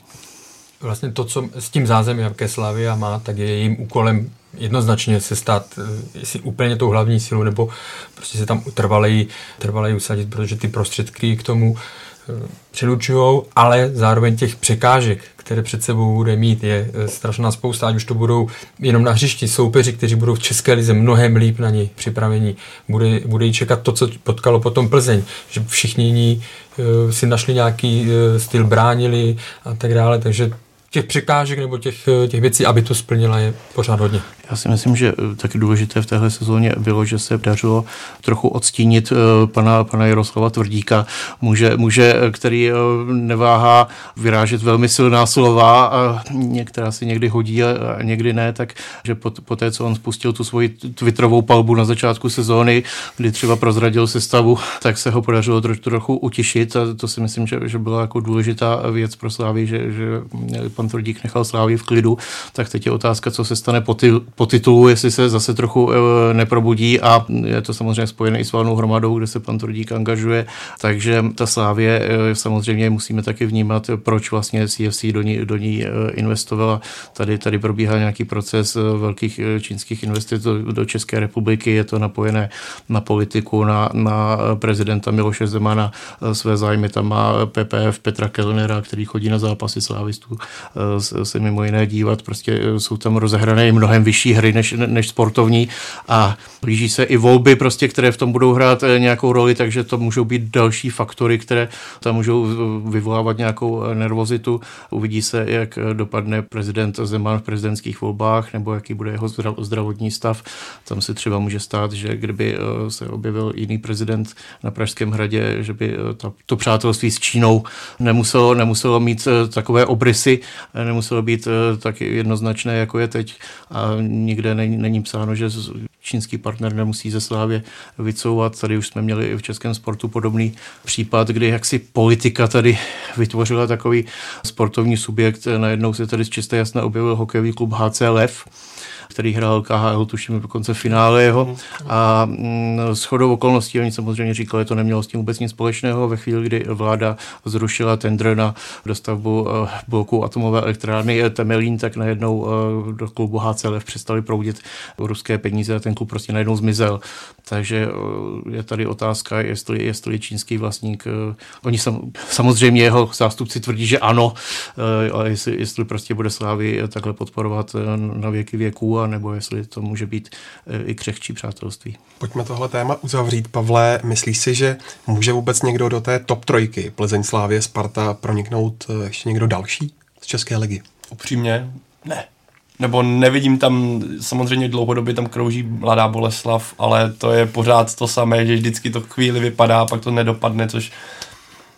Speaker 3: Vlastně to, co s tím zázemím ke Slavia má, tak je jejím úkolem jednoznačně se stát eh, jestli úplně tou hlavní silou, nebo prostě se tam trvaleji, trvaleji usadit, protože ty prostředky k tomu eh, předurčují, ale zároveň těch překážek, které před sebou bude mít, je eh, strašná spousta, ať už to budou jenom na hřišti soupeři, kteří budou v České lize mnohem líp na ní připravení. Bude, bude jí čekat to, co potkalo potom Plzeň, že všichni ní si našli nějaký styl, bránili a tak dále, takže těch překážek nebo těch, těch věcí, aby to splnila, je pořád hodně.
Speaker 4: Já si myslím, že eh, taky důležité v téhle sezóně bylo, že se dařilo trochu odstínit eh, pana, pana Jaroslava Tvrdíka, muže, muže, eh, který neváhá vyrážet velmi silná slova, a některá si někdy hodí a někdy ne, tak že po, po té, co on spustil tu svoji twitterovou palbu na začátku sezóny, kdy třeba prozradil sestavu, tak se ho podařilo troš, trochu utišit a to si myslím, že, že byla jako důležitá věc pro Slávy, že, že pan Tvrdík nechal Slávy v klidu, tak teď je otázka, co se stane po, ty, po titulu, jestli se zase trochu e, neprobudí a je to samozřejmě spojené i s valnou hromadou, kde se pan Tvrdík angažuje, takže ta Slávě e, samozřejmě musíme taky vnímat, proč vlastně CFC do ní, do ní e, investovala. Tady, tady probíhá nějaký proces velkých čínských investic do, do České republiky, je to napojené na politiku, na, na prezidenta Miloše Zemana, své zájmy tam má PPF Petra Kellnera, který chodí na zápasy slávistů se mimo jiné dívat, prostě jsou tam rozehrané mnohem vyšší hry než, než sportovní a blíží se i volby, prostě, které v tom budou hrát eh, nějakou roli, takže to můžou být další faktory, které tam můžou vyvolávat nějakou eh, nervozitu. Uvidí se, jak dopadne prezident Zeman v prezidentských volbách nebo jaký bude jeho zdravotní stav. Tam se třeba může stát, že kdyby se objevil jiný prezident na Pražském hradě, že by to, to přátelství s Čínou nemuselo, nemuselo mít takové obrysy, nemuselo být tak jednoznačné, jako je teď a nikde není, není psáno, že čínský partner nemusí ze Slávě vycouvat. Tady už jsme měli i v českém sportu podobný případ, kdy jaksi politika tady vytvořila takový sportovní subjekt. Najednou se tady z čisté jasné objevil hokejový klub HC Lev, který hrál KHL, tuším dokonce finále jeho. Mhm. A mm, s chodou okolností oni samozřejmě říkali, že to nemělo s tím vůbec nic společného. Ve chvíli, kdy vláda zrušila tender na dostavbu eh, bloku atomové elektrárny Temelín, tak najednou eh, do klubu HCLF přestali proudit ruské peníze a ten klub prostě najednou zmizel. Takže eh, je tady otázka, jestli, jestli čínský vlastník, oni sam, samozřejmě jeho zástupci tvrdí, že ano, ale jestli, jestli prostě bude Slávy takhle podporovat na věky věků nebo jestli to může být eh, i křehčí přátelství.
Speaker 1: Pojďme tohle téma uzavřít. Pavle, myslíš si, že může vůbec někdo do té top trojky Plzeň, Slávě, Sparta proniknout eh, ještě někdo další z České ligy?
Speaker 5: Upřímně, ne. Nebo nevidím tam, samozřejmě dlouhodobě tam krouží mladá Boleslav, ale to je pořád to samé, že vždycky to chvíli vypadá, pak to nedopadne, což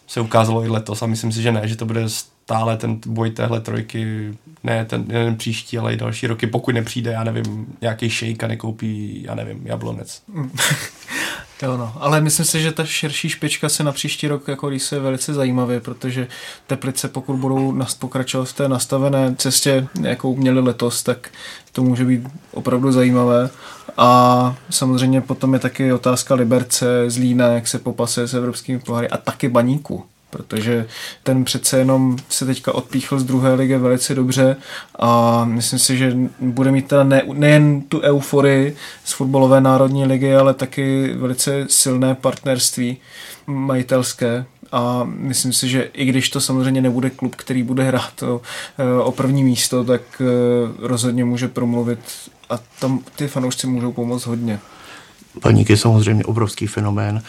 Speaker 5: se ukázalo i letos a myslím si, že ne, že to bude stále ten boj téhle trojky, ne ten, jen příští, ale i další roky, pokud nepřijde, já nevím, nějaký šejk a nekoupí, já nevím, jablonec.
Speaker 2: Jo no, ale myslím si, že ta širší špička se na příští rok jako je velice zajímavě, protože Teplice, pokud budou pokračovat v té nastavené cestě, jakou měli letos, tak to může být opravdu zajímavé. A samozřejmě potom je taky otázka Liberce, Zlína, jak se popasuje s evropskými poháry a taky Baníku protože ten přece jenom se teďka odpíchl z druhé ligy velice dobře a myslím si, že bude mít teda ne, nejen tu euforii z fotbalové národní ligy, ale taky velice silné partnerství majitelské a myslím si, že i když to samozřejmě nebude klub, který bude hrát o, o první místo, tak eh, rozhodně může promluvit a tam ty fanoušci můžou pomoct hodně.
Speaker 4: Paník je samozřejmě obrovský fenomén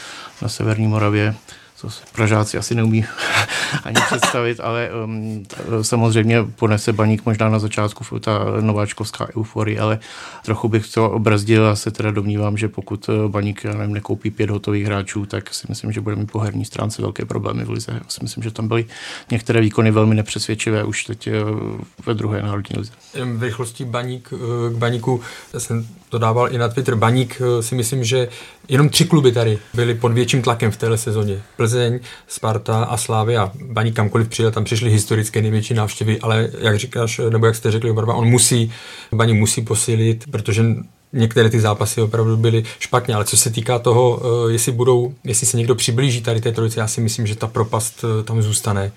Speaker 4: na Severní Moravě co Pražáci asi neumí ani představit, ale um, samozřejmě ponese baník možná na začátku ta nováčkovská euforie, ale trochu bych to obrzdil a se teda domnívám, že pokud uh, baník já nevím, nekoupí pět hotových hráčů, tak si myslím, že bude mít po herní stránce velké problémy v lize. Já si myslím, že tam byly některé výkony velmi nepřesvědčivé už teď uh, ve druhé národní lize.
Speaker 3: V rychlosti baník, uh, k baníku jsem to dával i na Twitter. Baník si myslím, že jenom tři kluby tady byly pod větším tlakem v téhle sezóně. Plzeň, Sparta a Slávia. Baník kamkoliv přijel, tam přišly historické největší návštěvy, ale jak říkáš, nebo jak jste řekli oba on musí, Baník musí posílit, protože některé ty zápasy opravdu byly špatně, ale co se týká toho, eh, jestli budou, jestli se někdo přiblíží tady té trojice, já si myslím, že ta propast eh, tam zůstane,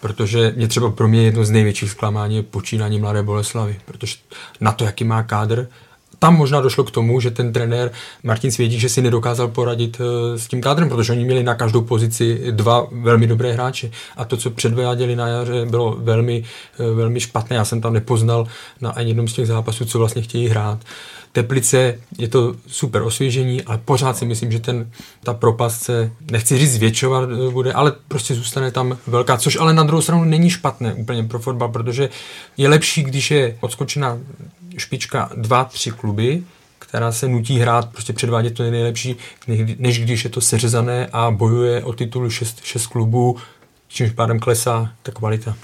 Speaker 3: protože mě třeba pro mě jedno z největších zklamání je počínání Mladé Boleslavy, protože na to, jaký má kádr, tam možná došlo k tomu, že ten trenér Martin Svědík, že si nedokázal poradit eh, s tím kádrem, protože oni měli na každou pozici dva velmi dobré hráče a to, co předváděli na jaře, bylo velmi, eh, velmi špatné. Já jsem tam nepoznal na ani jednom z těch zápasů, co vlastně chtějí hrát. Teplice je to super osvěžení, ale pořád si myslím, že ten, ta propast se, nechci říct zvětšovat eh, bude, ale prostě zůstane tam velká, což ale na druhou stranu není špatné úplně pro fotbal, protože je lepší, když je odskočena špička dva, tři kluby, která se nutí hrát, prostě předvádět to nejlepší, než když je to seřezané a bojuje o titul šest, šest klubů, čímž pádem klesá ta kvalita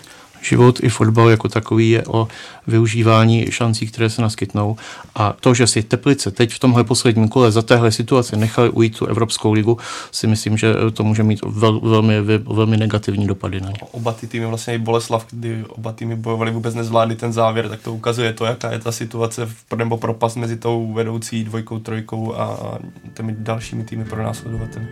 Speaker 4: život i fotbal jako takový je o využívání šancí, které se naskytnou. A to, že si Teplice teď v tomhle posledním kole za téhle situace nechali ujít tu Evropskou ligu, si myslím, že to může mít vel, velmi, velmi negativní dopady na ně.
Speaker 5: Oba ty týmy, vlastně i Boleslav, kdy oba týmy bojovali, vůbec nezvládli ten závěr, tak to ukazuje to, jaká je ta situace v, nebo propast mezi tou vedoucí dvojkou, trojkou a těmi dalšími týmy pro následovateli.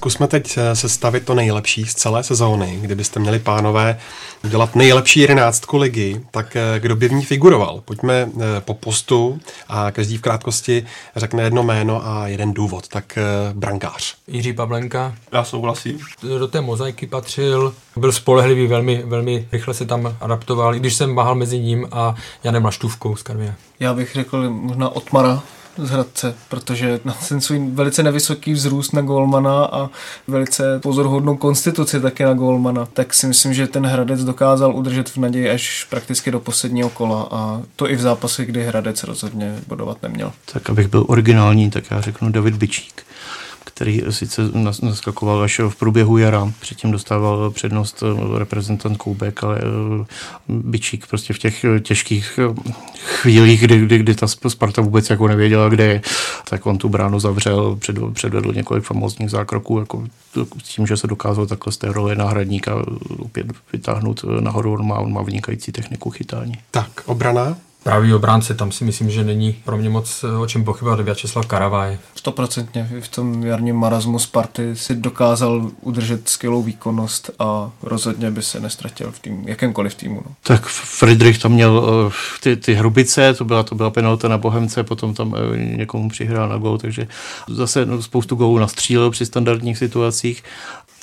Speaker 1: Zkusme teď eh, sestavit to nejlepší z celé sezóny. Kdybyste měli, pánové, dělat nejlepší jedenáctku ligy, tak eh, kdo by v ní figuroval? Pojďme eh, po postu a každý v krátkosti řekne jedno jméno a jeden důvod. Tak brankář.
Speaker 3: Jiří Pavlenka.
Speaker 5: Já souhlasím.
Speaker 3: Do té mozaiky patřil, byl spolehlivý, velmi, velmi rychle se tam adaptoval, i když jsem váhal mezi ním a Janem Laštůvkou z Karvina.
Speaker 2: Já bych řekl možná Otmara, z Hradce, protože na ten svůj velice nevysoký vzrůst na golmana a velice pozorhodnou konstituci také na golmana, tak si myslím, že ten Hradec dokázal udržet v naději až prakticky do posledního kola a to i v zápasech, kdy Hradec rozhodně bodovat neměl.
Speaker 4: Tak abych byl originální, tak já řeknu David Bičík který sice naskakoval až v průběhu jara, předtím dostával přednost eh, reprezentant Koubek, ale eh, Bičík prostě v těch těžkých eh, chvílích, kdy, kdy, kdy ta Sparta vůbec jako nevěděla, kde je, tak on tu bránu zavřel, předvedl, předvedl několik famózních zákroků, jako s tím, že se dokázal takhle z té role náhradníka opět vytáhnout nahoru, on má, on má vynikající techniku chytání.
Speaker 1: Tak, obrana?
Speaker 3: Pravý obránce, tam si myslím, že není pro mě moc o čem pochybovat Vyacheslav Karavaj.
Speaker 2: Stoprocentně. V tom jarním marazmu Sparty si dokázal udržet skvělou výkonnost a rozhodně by se nestratil v tým, jakémkoliv týmu. No.
Speaker 4: Tak Friedrich tam měl uh, ty, ty hrubice, to byla, to byla penalta na Bohemce, potom tam uh, někomu přihrál na gol, takže zase no, spoustu gólů nastřílel při standardních situacích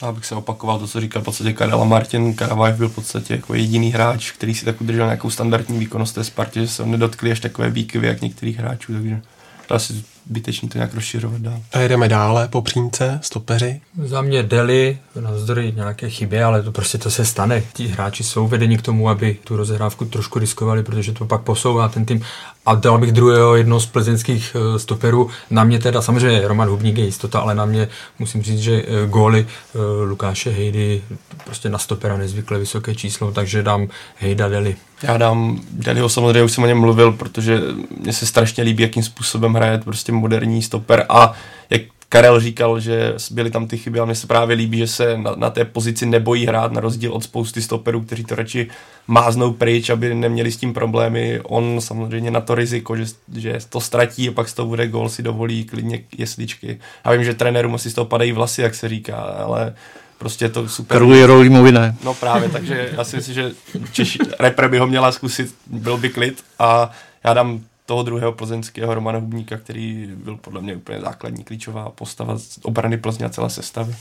Speaker 5: já bych se opakoval to, co říkal v podstatě Karel a Martin. Karavaj byl v podstatě jako jediný hráč, který si tak udržel nějakou standardní výkonnost té Spartě, že se nedotkli až takové výkyvy, jak některých hráčů, takže asi zbytečný to nějak rozšiřovat dál.
Speaker 1: A jedeme dále po přímce, stopeři.
Speaker 3: Za mě Deli, navzdory nějaké chyby, ale to prostě to se stane. Ti hráči jsou vedeni k tomu, aby tu rozehrávku trošku riskovali, protože to pak posouvá ten tým. A dal bych druhého jednoho z plzeňských eh, stoperů. Na mě teda, samozřejmě Roman Hubník je jistota, ale na mě musím říct, že eh, góly eh, Lukáše Hejdy prostě na stopera nezvykle vysoké číslo, takže dám Hejda Deli.
Speaker 5: Já dám Deliho samozřejmě, už jsem o něm mluvil, protože mně se strašně líbí, jakým způsobem hraje prostě moderní stoper a jak Karel říkal, že byly tam ty chyby a mně se právě líbí, že se na, na té pozici nebojí hrát na rozdíl od spousty stoperů, kteří to radši máznou pryč, aby neměli s tím problémy. On samozřejmě na to riziko, že, že to ztratí a pak z toho bude gol, si dovolí klidně jesličky. Já vím, že trenérům asi z toho padají vlasy, jak se říká, ale prostě je to super.
Speaker 4: Karlu Jerolímovi ne.
Speaker 5: No právě, takže já si myslím, že Češi, repre by ho měla zkusit, byl by klid a já dám toho druhého plzeňského Romana Hubníka, který byl podle mě úplně základní klíčová postava z obrany Plzně a celé sestavy.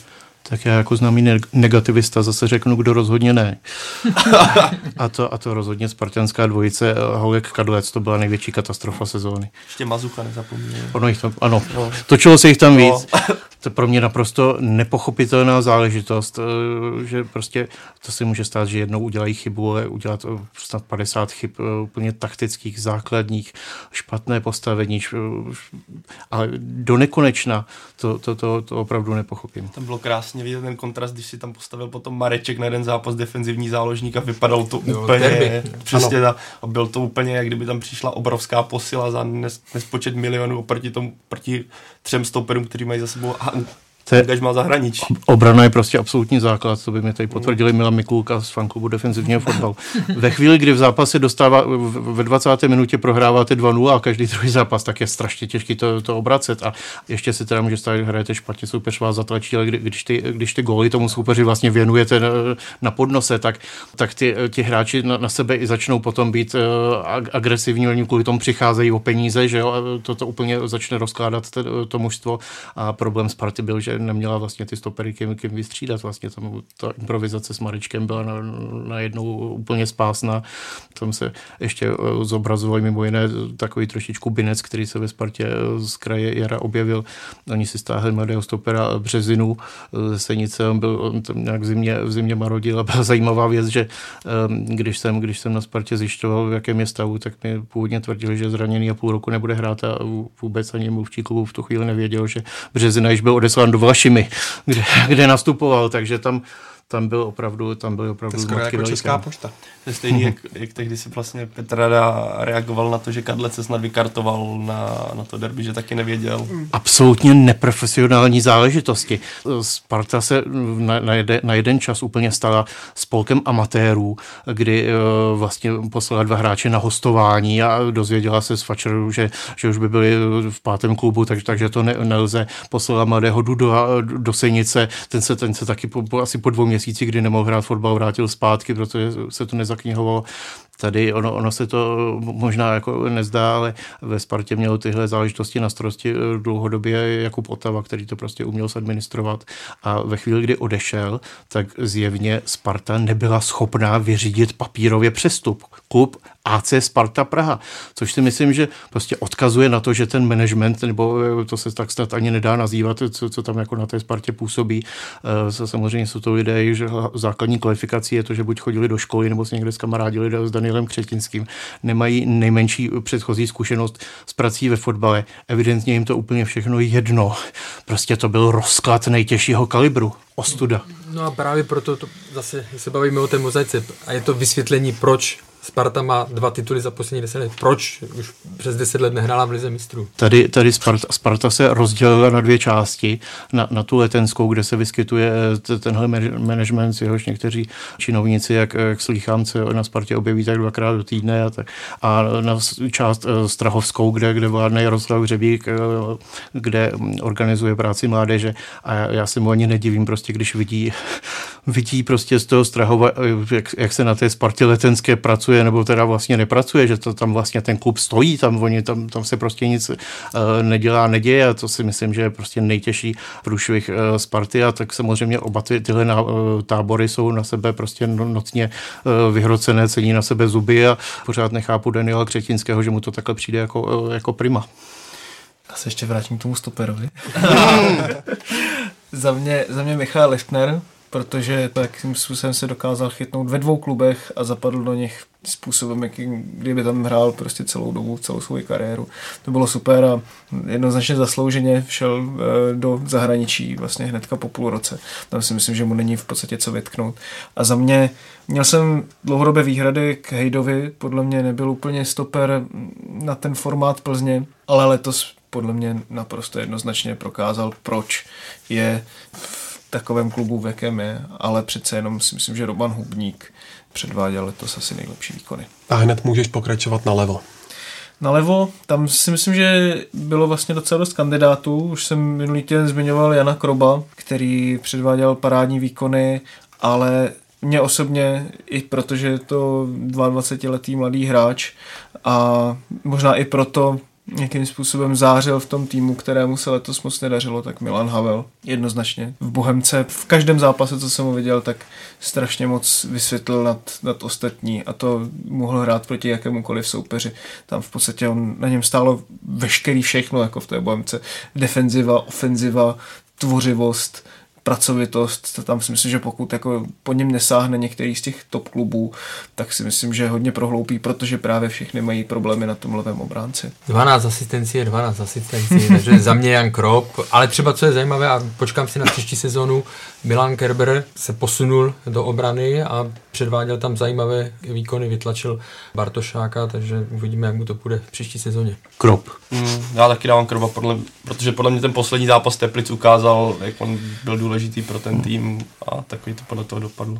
Speaker 4: Tak já jako známý negativista zase řeknu, kdo rozhodně ne. a, to, a to rozhodně spartanská dvojice Holek Kadlec, to byla největší katastrofa sezóny.
Speaker 5: Ještě Mazucha nezapomněl.
Speaker 4: Ono jich tam, ano, no. točilo se jich tam no. víc. To je pro mě naprosto nepochopitelná záležitost, eh, že prostě to si může stát, že jednou udělají chybu, ale udělat eh, snad 50 chyb eh, úplně taktických, základních, špatné postavení, ale do nekonečna to, to, to, to opravdu nepochopím.
Speaker 5: Tam bylo krásně vidět ten kontrast, když si tam postavil potom Mareček na jeden zápas defenzivní záložník a vypadal to jo, úplně, derby. přesně, ta, a byl to úplně, jak kdyby tam přišla obrovská posila za nes, nespočet milionů oproti tomu, proti třem stoperům, kteří mají za sebou button.
Speaker 4: Te,
Speaker 5: má zahraničí.
Speaker 4: Obrana je prostě absolutní základ, to by mi tady potvrdili Milan Mikulka z fanklubu defenzivního fotbalu. Ve chvíli, kdy v zápase dostává, ve 20. minutě prohráváte 2-0 a každý druhý zápas, tak je strašně těžký to, to obracet a ještě se teda může stát, že hrajete špatně, soupeř vás zatlačí, ale kdy, když ty, když ty góly tomu soupeři vlastně věnujete na, na podnose, tak, tak ty, ti hráči na, na sebe i začnou potom být uh, agresivní, oni kvůli tomu přicházejí o peníze, že jo, to, to úplně začne rozkládat to, to mužstvo a problém Sparty byl, že neměla vlastně ty stopery kým, kým vystřídat. Vlastně tam ta improvizace s Maričkem byla na, jednou úplně spásná. Tam se ještě eh, zobrazoval mimo jiné takový trošičku binec, který se ve Spartě eh, z kraje jara objevil. Oni si stáhli mladého stopera Březinu eh, ze Senice, on byl on tam nějak v zimě, v zimě marodil a byla zajímavá věc, že když jsem, když jsem na Spartě zjišťoval, v jakém je stavu, tak mi původně tvrdili, že zraněný a půl roku nebude hrát a vůbec ani mluvčí klubu v tu chvíli nevěděl, že Březina již byl odeslán do Vlašimi, kde, kde nastupoval, takže tam tam byl opravdu, tam byl opravdu
Speaker 1: to jako Česká pošta.
Speaker 5: To je stejný, jak, jak tehdy si vlastně Petrada reagoval na to, že Kadlec se snad vykartoval na, na to derby, že taky nevěděl.
Speaker 4: Absolutně neprofesionální záležitosti. Sparta se na, na, jeden, na jeden čas úplně stala spolkem amatérů, kdy uh, vlastně poslala dva hráče na hostování a dozvěděla se z Fačeru, že, že už by byli v pátém klubu, tak, takže to ne, nelze. Poslala mladého Dudu do Sejnice, ten se, ten se taky po, po, asi po dvou měsících, kdy nemohl hrát fotbal, vrátil zpátky, protože se to nezaknihovalo. Tady ono, ono se to možná jako nezdá, ale ve Spartě měl tyhle záležitosti na starosti eh, dlouhodobě Jakub Otava, který to prostě uměl administrovat. A ve chvíli, kdy odešel, tak zjevně Sparta nebyla schopná vyřídit papírově přestup. Klub AC Sparta Praha, což si myslím, že prostě odkazuje na to, že ten management, nebo eh, to se tak snad ani nedá nazývat, co, co tam jako na té Spartě působí. E, samozřejmě jsou to lidé, že základní kvalifikací je to, že buď chodili do školy, nebo se někde s kamarádili s Danielem Křetinským, nemají nejmenší předchozí zkušenost s prací ve fotbale. Evidentně jim to úplně všechno jedno. Prostě to byl rozklad nejtěžšího kalibru. Ostuda.
Speaker 3: No a právě proto to zase se bavíme o té mozaice a je to vysvětlení, proč Sparta má dva tituly za poslední deset let. Proč už přes deset let nehrála v Lize mistrů?
Speaker 4: Tady, tady Sparta, Sparta se rozdělila na dvě části. Na, na tu letenskou, kde se vyskytuje tenhle management, jehož někteří činovníci, jak, jak slýchám, se na Spartě objeví tak dvakrát do týdne. A, tak. a na část eh, Strahovskou, kde, kde vládne Jaroslav Řebík, eh, kde organizuje práci mládeže. A já, já se mu ani nedivím, prostě, když vidí, vidí prostě z toho Strahova, eh, jak, jak se na té Spartě letenské pracuje pracuje, nebo teda vlastně nepracuje, že to tam vlastně ten klub stojí, tam, oni, tam, tam se prostě nic uh, nedělá, neděje a to si myslím, že je prostě nejtěžší průšvih uh, Sparty a tak samozřejmě oba ty, tyhle na, uh, tábory jsou na sebe prostě no, nocně uh, vyhrocené, cení na sebe zuby a pořád nechápu Daniela Křetinského, že mu to takhle přijde jako, uh, jako prima.
Speaker 2: Já se ještě vrátím k tomu stoperovi. za, mě, za mě Michal Lichtner, protože takým způsobem se dokázal chytnout ve dvou klubech a zapadl do nich způsobem, jaký, kdyby tam hrál prostě celou dobu, celou svou kariéru. To bylo super a jednoznačně zaslouženě šel eh, do zahraničí vlastně hnedka po půl roce. Tam si myslím, že mu není v podstatě co vytknout. A za mě měl jsem dlouhodobé výhrady k Hejdovi, podle mě nebyl úplně stoper na ten formát Plzně, ale letos podle mě naprosto jednoznačně prokázal, proč je v takovém klubu, v jakém je, ale přece jenom si myslím, že Roman Hubník předváděl letos asi nejlepší výkony.
Speaker 1: A hned můžeš pokračovat nalevo.
Speaker 2: Nalevo, tam si myslím, že bylo vlastně docela dost kandidátů. Už jsem minulý týden zmiňoval Jana Kroba, který předváděl parádní výkony, ale mě osobně, i protože je to 22-letý mladý hráč a možná i proto nějakým způsobem zářil v tom týmu, kterému se letos moc nedařilo, tak Milan Havel jednoznačně. V Bohemce v každém zápase, co jsem ho viděl, tak strašně moc vysvětlil nad, nad ostatní a to mohl hrát proti jakémukoliv soupeři. Tam v podstatě on, na něm stálo veškerý všechno, jako v té Bohemce. Defenziva, ofenziva, tvořivost, pracovitost, tam si myslím, že pokud jako po něm nesáhne některý z těch top klubů, tak si myslím, že hodně prohloupí, protože právě všechny mají problémy na tom levém obránci.
Speaker 3: 12 asistencí je 12 asistencí, takže za mě Jan Krop, ale třeba co je zajímavé, a počkám si na příští sezónu, Milan Kerber se posunul do obrany a předváděl tam zajímavé výkony, vytlačil Bartošáka, takže uvidíme, jak mu to půjde v příští sezóně.
Speaker 4: Krop.
Speaker 5: Mm, já taky dávám Kropa, podle, protože podle mě ten poslední zápas Teplic ukázal, jak on byl důležitý pro ten tým a takový to podle toho dopadlo.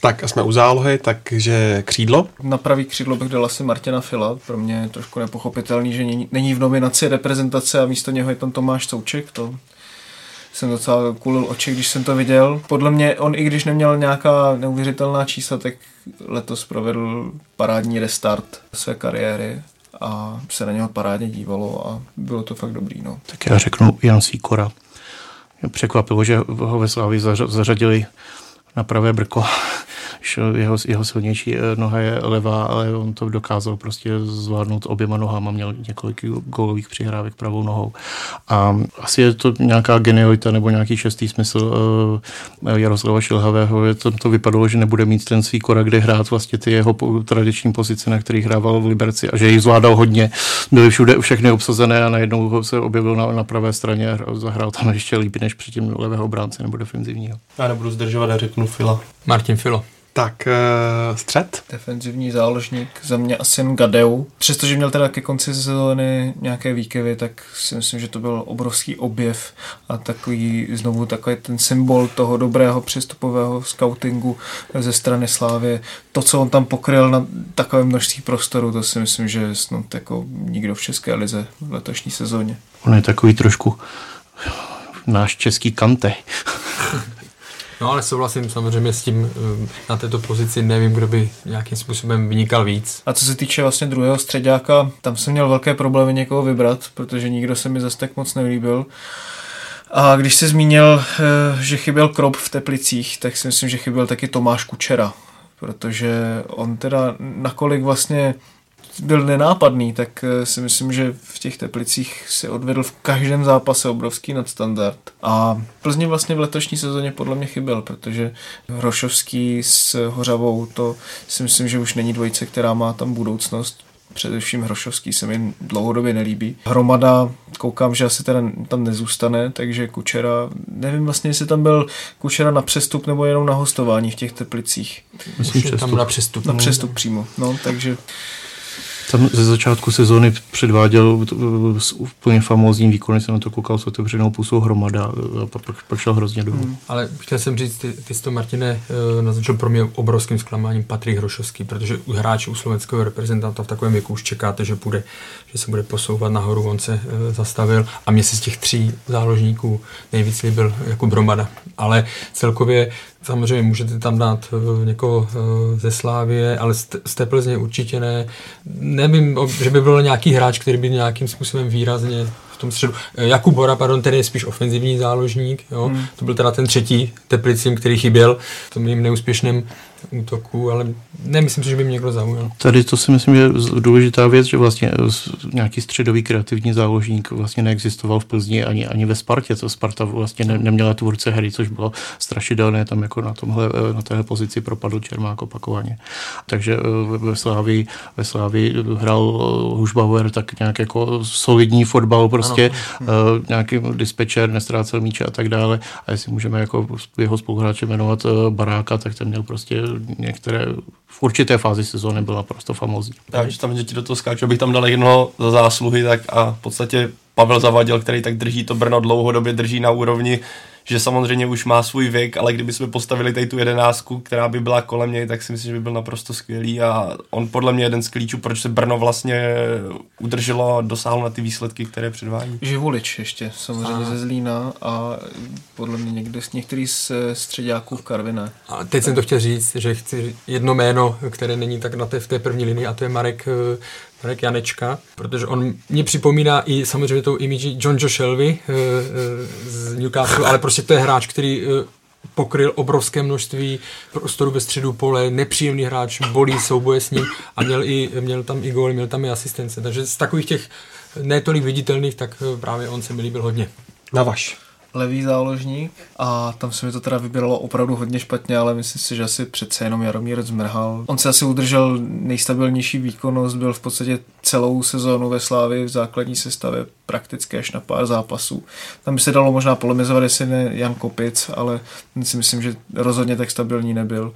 Speaker 1: Tak a jsme u zálohy, takže křídlo?
Speaker 2: Na pravý křídlo bych dal asi Martina Fila. Pro mě je trošku nepochopitelný, že není v nominaci reprezentace a místo něho je tam Tomáš Souček. To jsem docela kulil oči, když jsem to viděl. Podle mě on, i když neměl nějaká neuvěřitelná čísla, tak letos provedl parádní restart své kariéry a se na něho parádně dívalo a bylo to fakt dobrý. No.
Speaker 4: Tak já řeknu Jan Sýkora. Překvapilo, že ho ve Slávi zařadili na pravé brko jeho, jeho silnější noha je levá, ale on to dokázal prostě zvládnout oběma nohama, měl několik gólových přihrávek pravou nohou. A asi je to nějaká genialita nebo nějaký šestý smysl uh, Jaroslava Šilhavého. Je to, to vypadalo, že nebude mít ten svý kora, kde hrát vlastně ty jeho tradiční pozice, na kterých hrával v Liberci a že jich zvládal hodně. Byly všude všechny obsazené a najednou se objevil na, na pravé straně a zahrál tam ještě líp než předtím levého obránce nebo defenzivního.
Speaker 5: Já nebudu zdržovat a řeknu Fila.
Speaker 3: Martin Filo.
Speaker 1: Tak uh, střed?
Speaker 2: Defenzivní záložník za mě asi Gadeu. Přestože měl teda ke konci sezóny nějaké výkyvy, tak si myslím, že to byl obrovský objev a takový znovu takový ten symbol toho dobrého přístupového scoutingu ze strany Slávy. To, co on tam pokryl na takové množství prostoru, to si myslím, že snad jako nikdo v České lize v letošní sezóně.
Speaker 4: On je takový trošku náš český kante.
Speaker 3: No ale souhlasím samozřejmě s tím, eh, na této pozici nevím, kdo by nějakým způsobem vynikal víc.
Speaker 2: A co se týče vlastně druhého středáka, tam jsem měl velké problémy někoho vybrat, protože nikdo se mi zase tak moc nelíbil. A když se zmínil, eh, že chyběl Krop v Teplicích, tak si myslím, že chyběl taky Tomáš Kučera, protože on teda nakolik vlastně byl nenápadný, tak eh, si myslím, že v těch Teplicích si odvedl v každém zápase obrovský nadstandard. A Plzni vlastně v letošní sezóně podle mě chyběl, protože Hrošovský s Hořavou, to si myslím, že už není dvojice, která má tam budoucnost především Hrošovský se mi dlouhodobě nelíbí. Hromada, koukám, že asi teda tam nezůstane, takže Kučera, nevím vlastně, jestli tam byl Kučera na přestup nebo jenom na hostování v těch Teplicích.
Speaker 3: Myslím, že tam na přestup.
Speaker 2: Na přestup přímo, no, takže
Speaker 4: tam ze začátku sezóny předváděl s úplně famózním výkony, jsem na to koukal s otevřenou pusou hromada a pak, pak šel hrozně dolů. Hmm.
Speaker 3: Ale chtěl jsem říct, ty, ty jsi to, Martine, eh, naznačil pro mě obrovským zklamáním Patrik Hrošovský, protože u hráče, u slovenského reprezentanta v takovém věku už čekáte, že bude, že se bude posouvat nahoru, on se zastavil a mě se z těch tří záložníků nejvíc líbil jako Bromada. Ale celkově Samozřejmě můžete tam dát uh, někoho uh, ze Slávie, ale z, té Plzně určitě ne. Nevím, že by byl nějaký hráč, který by nějakým způsobem výrazně v tom středu. Eh, Jakub Bora, pardon, ten je spíš ofenzivní záložník, jo? Hmm. to byl teda ten třetí Teplicím, který chyběl v tom mým neúspěšném útoku, ale nemyslím si, že by mě někdo zaujal.
Speaker 4: Tady to si myslím, že je důležitá věc, že vlastně nějaký středový kreativní záložník vlastně neexistoval v Plzni ani, ani ve Spartě, co Sparta vlastně ne, neměla tvůrce hry, což bylo strašidelné, tam jako na tomhle, na téhle pozici propadl Čermák opakovaně. Takže eh, ve Slávii, ve Slávii hrál Hušbauer tak nějak jako solidní fotbal, prostě ano. nějaký dispečer, nestrácel míče a tak dále. A jestli můžeme jako jeho spoluhráče jmenovat Baráka, tak ten měl prostě některé v určité fázi sezóny byla prostě famózní.
Speaker 5: Já, že tam, že ti do toho skáču, abych tam dal jednoho za zásluhy, tak a v podstatě Pavel Zavadil, který tak drží to Brno dlouhodobě, drží na úrovni že samozřejmě už má svůj věk, ale kdyby jsme postavili tady tu jedenáctku, která by byla kolem něj, tak si myslím, že by byl naprosto skvělý a on podle mě jeden z klíčů, proč se Brno vlastně udrželo a dosáhlo na ty výsledky, které předvádí.
Speaker 2: Živulič ještě, samozřejmě a. ze Zlína a podle mě někde z některý z středáků v Karviné.
Speaker 3: A teď jsem to chtěl říct, že chci jedno jméno, které není tak na té, v té první linii a to je Marek eh, Marek Janečka, protože on mě připomíná i samozřejmě tou imidži John Joe Shelby uh, uh, z Newcastle, ale prostě to je hráč, který uh, pokryl obrovské množství prostoru ve středu pole, nepříjemný hráč, bolí souboje s ním a měl, i, měl tam i gól, měl tam i asistence. Takže z takových těch netolik viditelných, tak právě on se mi líbil hodně.
Speaker 1: Na vaš
Speaker 2: levý záložník a tam se mi to teda vybíralo opravdu hodně špatně, ale myslím si, že asi přece jenom Jaromír zmrhal. On se asi udržel nejstabilnější výkonnost, byl v podstatě celou sezónu ve Slávě v základní sestavě prakticky až na pár zápasů. Tam by se dalo možná polemizovat, jestli ne Jan Kopic, ale si myslím, že rozhodně tak stabilní nebyl.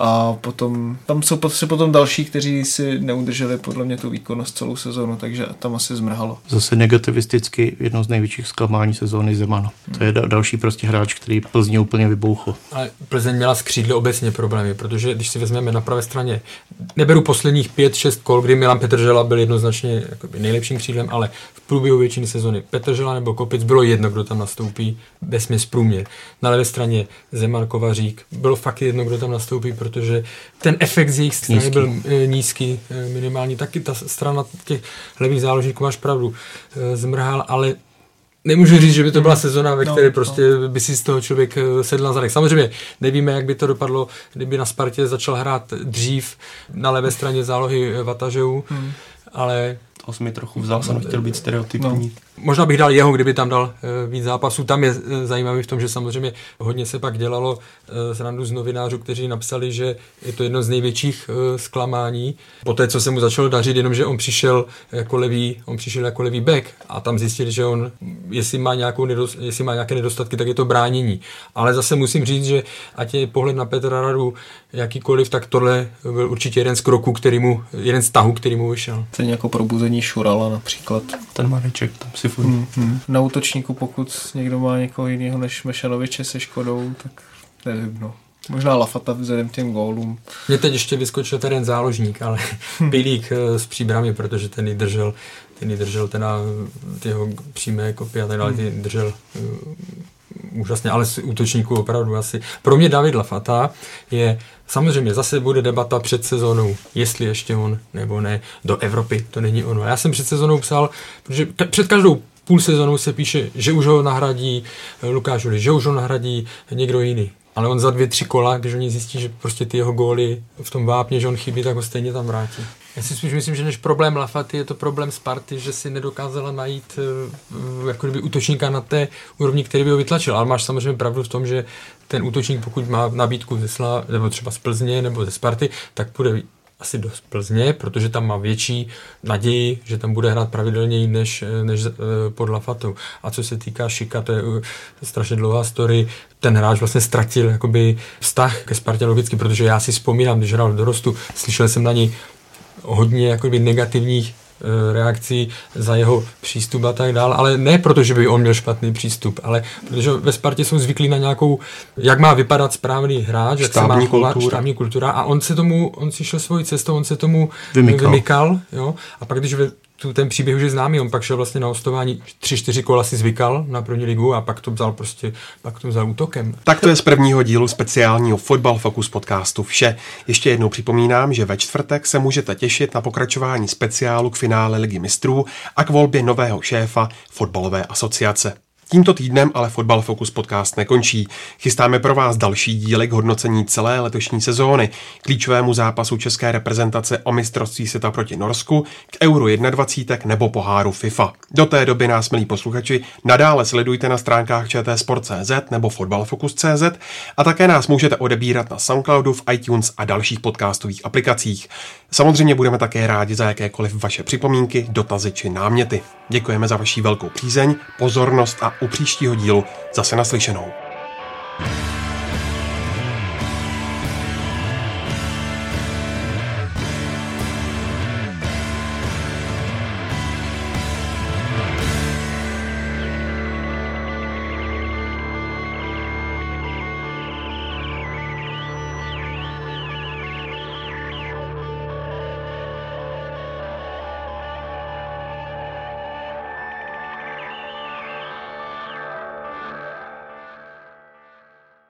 Speaker 2: A potom, tam jsou potom další, kteří si neudrželi podle mě tu výkonnost celou sezónu, takže tam asi zmrhalo.
Speaker 4: Zase negativisticky jedno z největších zklamání sezóny Zemano. To je další prostě hráč, který Plzně úplně vybouchl.
Speaker 3: Ale Plzeň měla skřídle obecně problémy, protože když si vezmeme na pravé straně, neberu posledních 5-6 kol, kdy Milan Petržela byl jednoznačně nejlepším křídlem, ale v průběhu většiny sezony Petržela nebo Kopic bylo jedno, kdo tam nastoupí, bez průměr. Na levé straně Zeman Kovařík, bylo fakt jedno, kdo tam nastoupí, protože ten efekt z jejich strany nízký. byl e, nízký, e, minimální. Taky ta strana těch levých záložníků, máš pravdu, e, zmrhal, ale Nemůžu říct, že by to byla sezona, ve
Speaker 2: No,
Speaker 3: které
Speaker 2: no.
Speaker 3: prostě by si z toho člověk eh, sedl na zadek. Samozřejmě nevíme, jak by to dopadlo, kdyby na Spartě začal hrát dřív na levé straně zálohy Vatažeu,
Speaker 2: Hmm.
Speaker 3: ale
Speaker 5: To jsi mi trochu vzal, jsem chtěl být stereotypní.
Speaker 3: Možná bych dal jeho, kdyby tam dal e, víc zápasů. Tam je e, zajímavý v tom, že samozřejmě hodně se pak dělalo e, srandu z novinářů, kteří napsali, že je to jedno z největších e, zklamání. Po té, co se mu začalo dařit, jenomže on přišel jako levý, on přišel jako levý back a tam zjistili, že on, jestli má, nějakou nedost, jestli má nějaké nedostatky, tak je to bránění. Ale zase musím říct, že ať je pohled na Petra Radu jakýkoliv, tak tohle byl určitě jeden z kroků, který mu, jeden z tahů, který mu vyšel.
Speaker 2: Stejně jako probuzení Šurala například.
Speaker 5: Ten Mareček tam si furt...
Speaker 2: Hmm, hmm. Na útočníku, pokud někdo má někoho jiného než Mešanoviče se Škodou, tak nevím, no. Možná Lafata vzhledem k těm gólům.
Speaker 3: Mě teď ještě vyskočil ten záložník, ale Pilík eh, s příbrami, protože ten ji držel, ten ji držel teda ty jeho přímé kopie a tak dále, ty držel uh, úžasně, ale z útočníků opravdu asi. Pro mě David Lafata je, samozřejmě zase bude debata před sezónou, jestli ještě on nebo ne, do Evropy, to není ono. Já jsem před sezónou psal, protože před každou půl sezónou se píše, že už ho nahradí eh, Lukáš Uliš, že už ho nahradí někdo jiný. Ale on za dvě, tři kola, když oni zjistí, že prostě ty jeho góly v tom vápně, že on chybí, tak ho stejně tam vrátí. Já si spíš myslím, že než problém Lafaty je to problém Sparty, že si nedokázala najít eh, jako kdyby útočníka na té úrovni, který by ho vytlačil. Ale máš samozřejmě pravdu v tom, že ten útočník, pokud má nabídku ze Slá, nebo třeba z Plzně nebo ze Sparty, tak půjde asi do Plzně, protože tam má větší naději, že tam bude hrát pravidelněji než, než eh, pod Lafatou. A co se týká Šika, to je eh, strašně dlouhá story. Ten hráč vlastně ztratil jakoby vztah ke Spartě logicky, protože já si vzpomínám, když hrál v dorostu, slyšel jsem na něj hodně jakoby negativních eh, reakcí za jeho přístup a tak dále, ale ne proto, že by on měl špatný přístup, ale protože ve Spartě jsou zvyklí na nějakou, jak má vypadat správný hráč, jak se má chovat,
Speaker 1: kultura.
Speaker 3: štábní kultura a on se tomu, on si šel svojí cestou, on se tomu
Speaker 4: Vymykal.
Speaker 3: vymykal jo? a pak když ve, tu, ten příběh už je známý, on pak šel vlastně na hostování, tři, čtyři kola si zvykal na první ligu a pak to vzal prostě, pak to vzal útokem.
Speaker 1: Tak to je z prvního dílu speciálního Fotbal Focus podcastu vše. Ještě jednou připomínám, že ve čtvrtek se můžete těšit na pokračování speciálu k finále Ligy mistrů a k volbě nového šéfa fotbalové asociace. Tímto týdnem ale Fotbal Focus podcast nekončí. Chystáme pro vás další díly k hodnocení celé letošní sezóny, klíčovému zápasu české reprezentace o mistrovství světa proti Norsku, k Euro 21 nebo poháru FIFA. Do té doby nás, milí posluchači, nadále sledujte na stránkách čtsport.cz nebo fotbalfocus.cz a také nás můžete odebírat na Soundcloudu, v iTunes a dalších podcastových aplikacích. Samozřejmě budeme také rádi za jakékoliv vaše připomínky, dotazy či náměty. Děkujeme za vaši velkou přízeň, pozornost a u příštího dílu zase naslyšenou.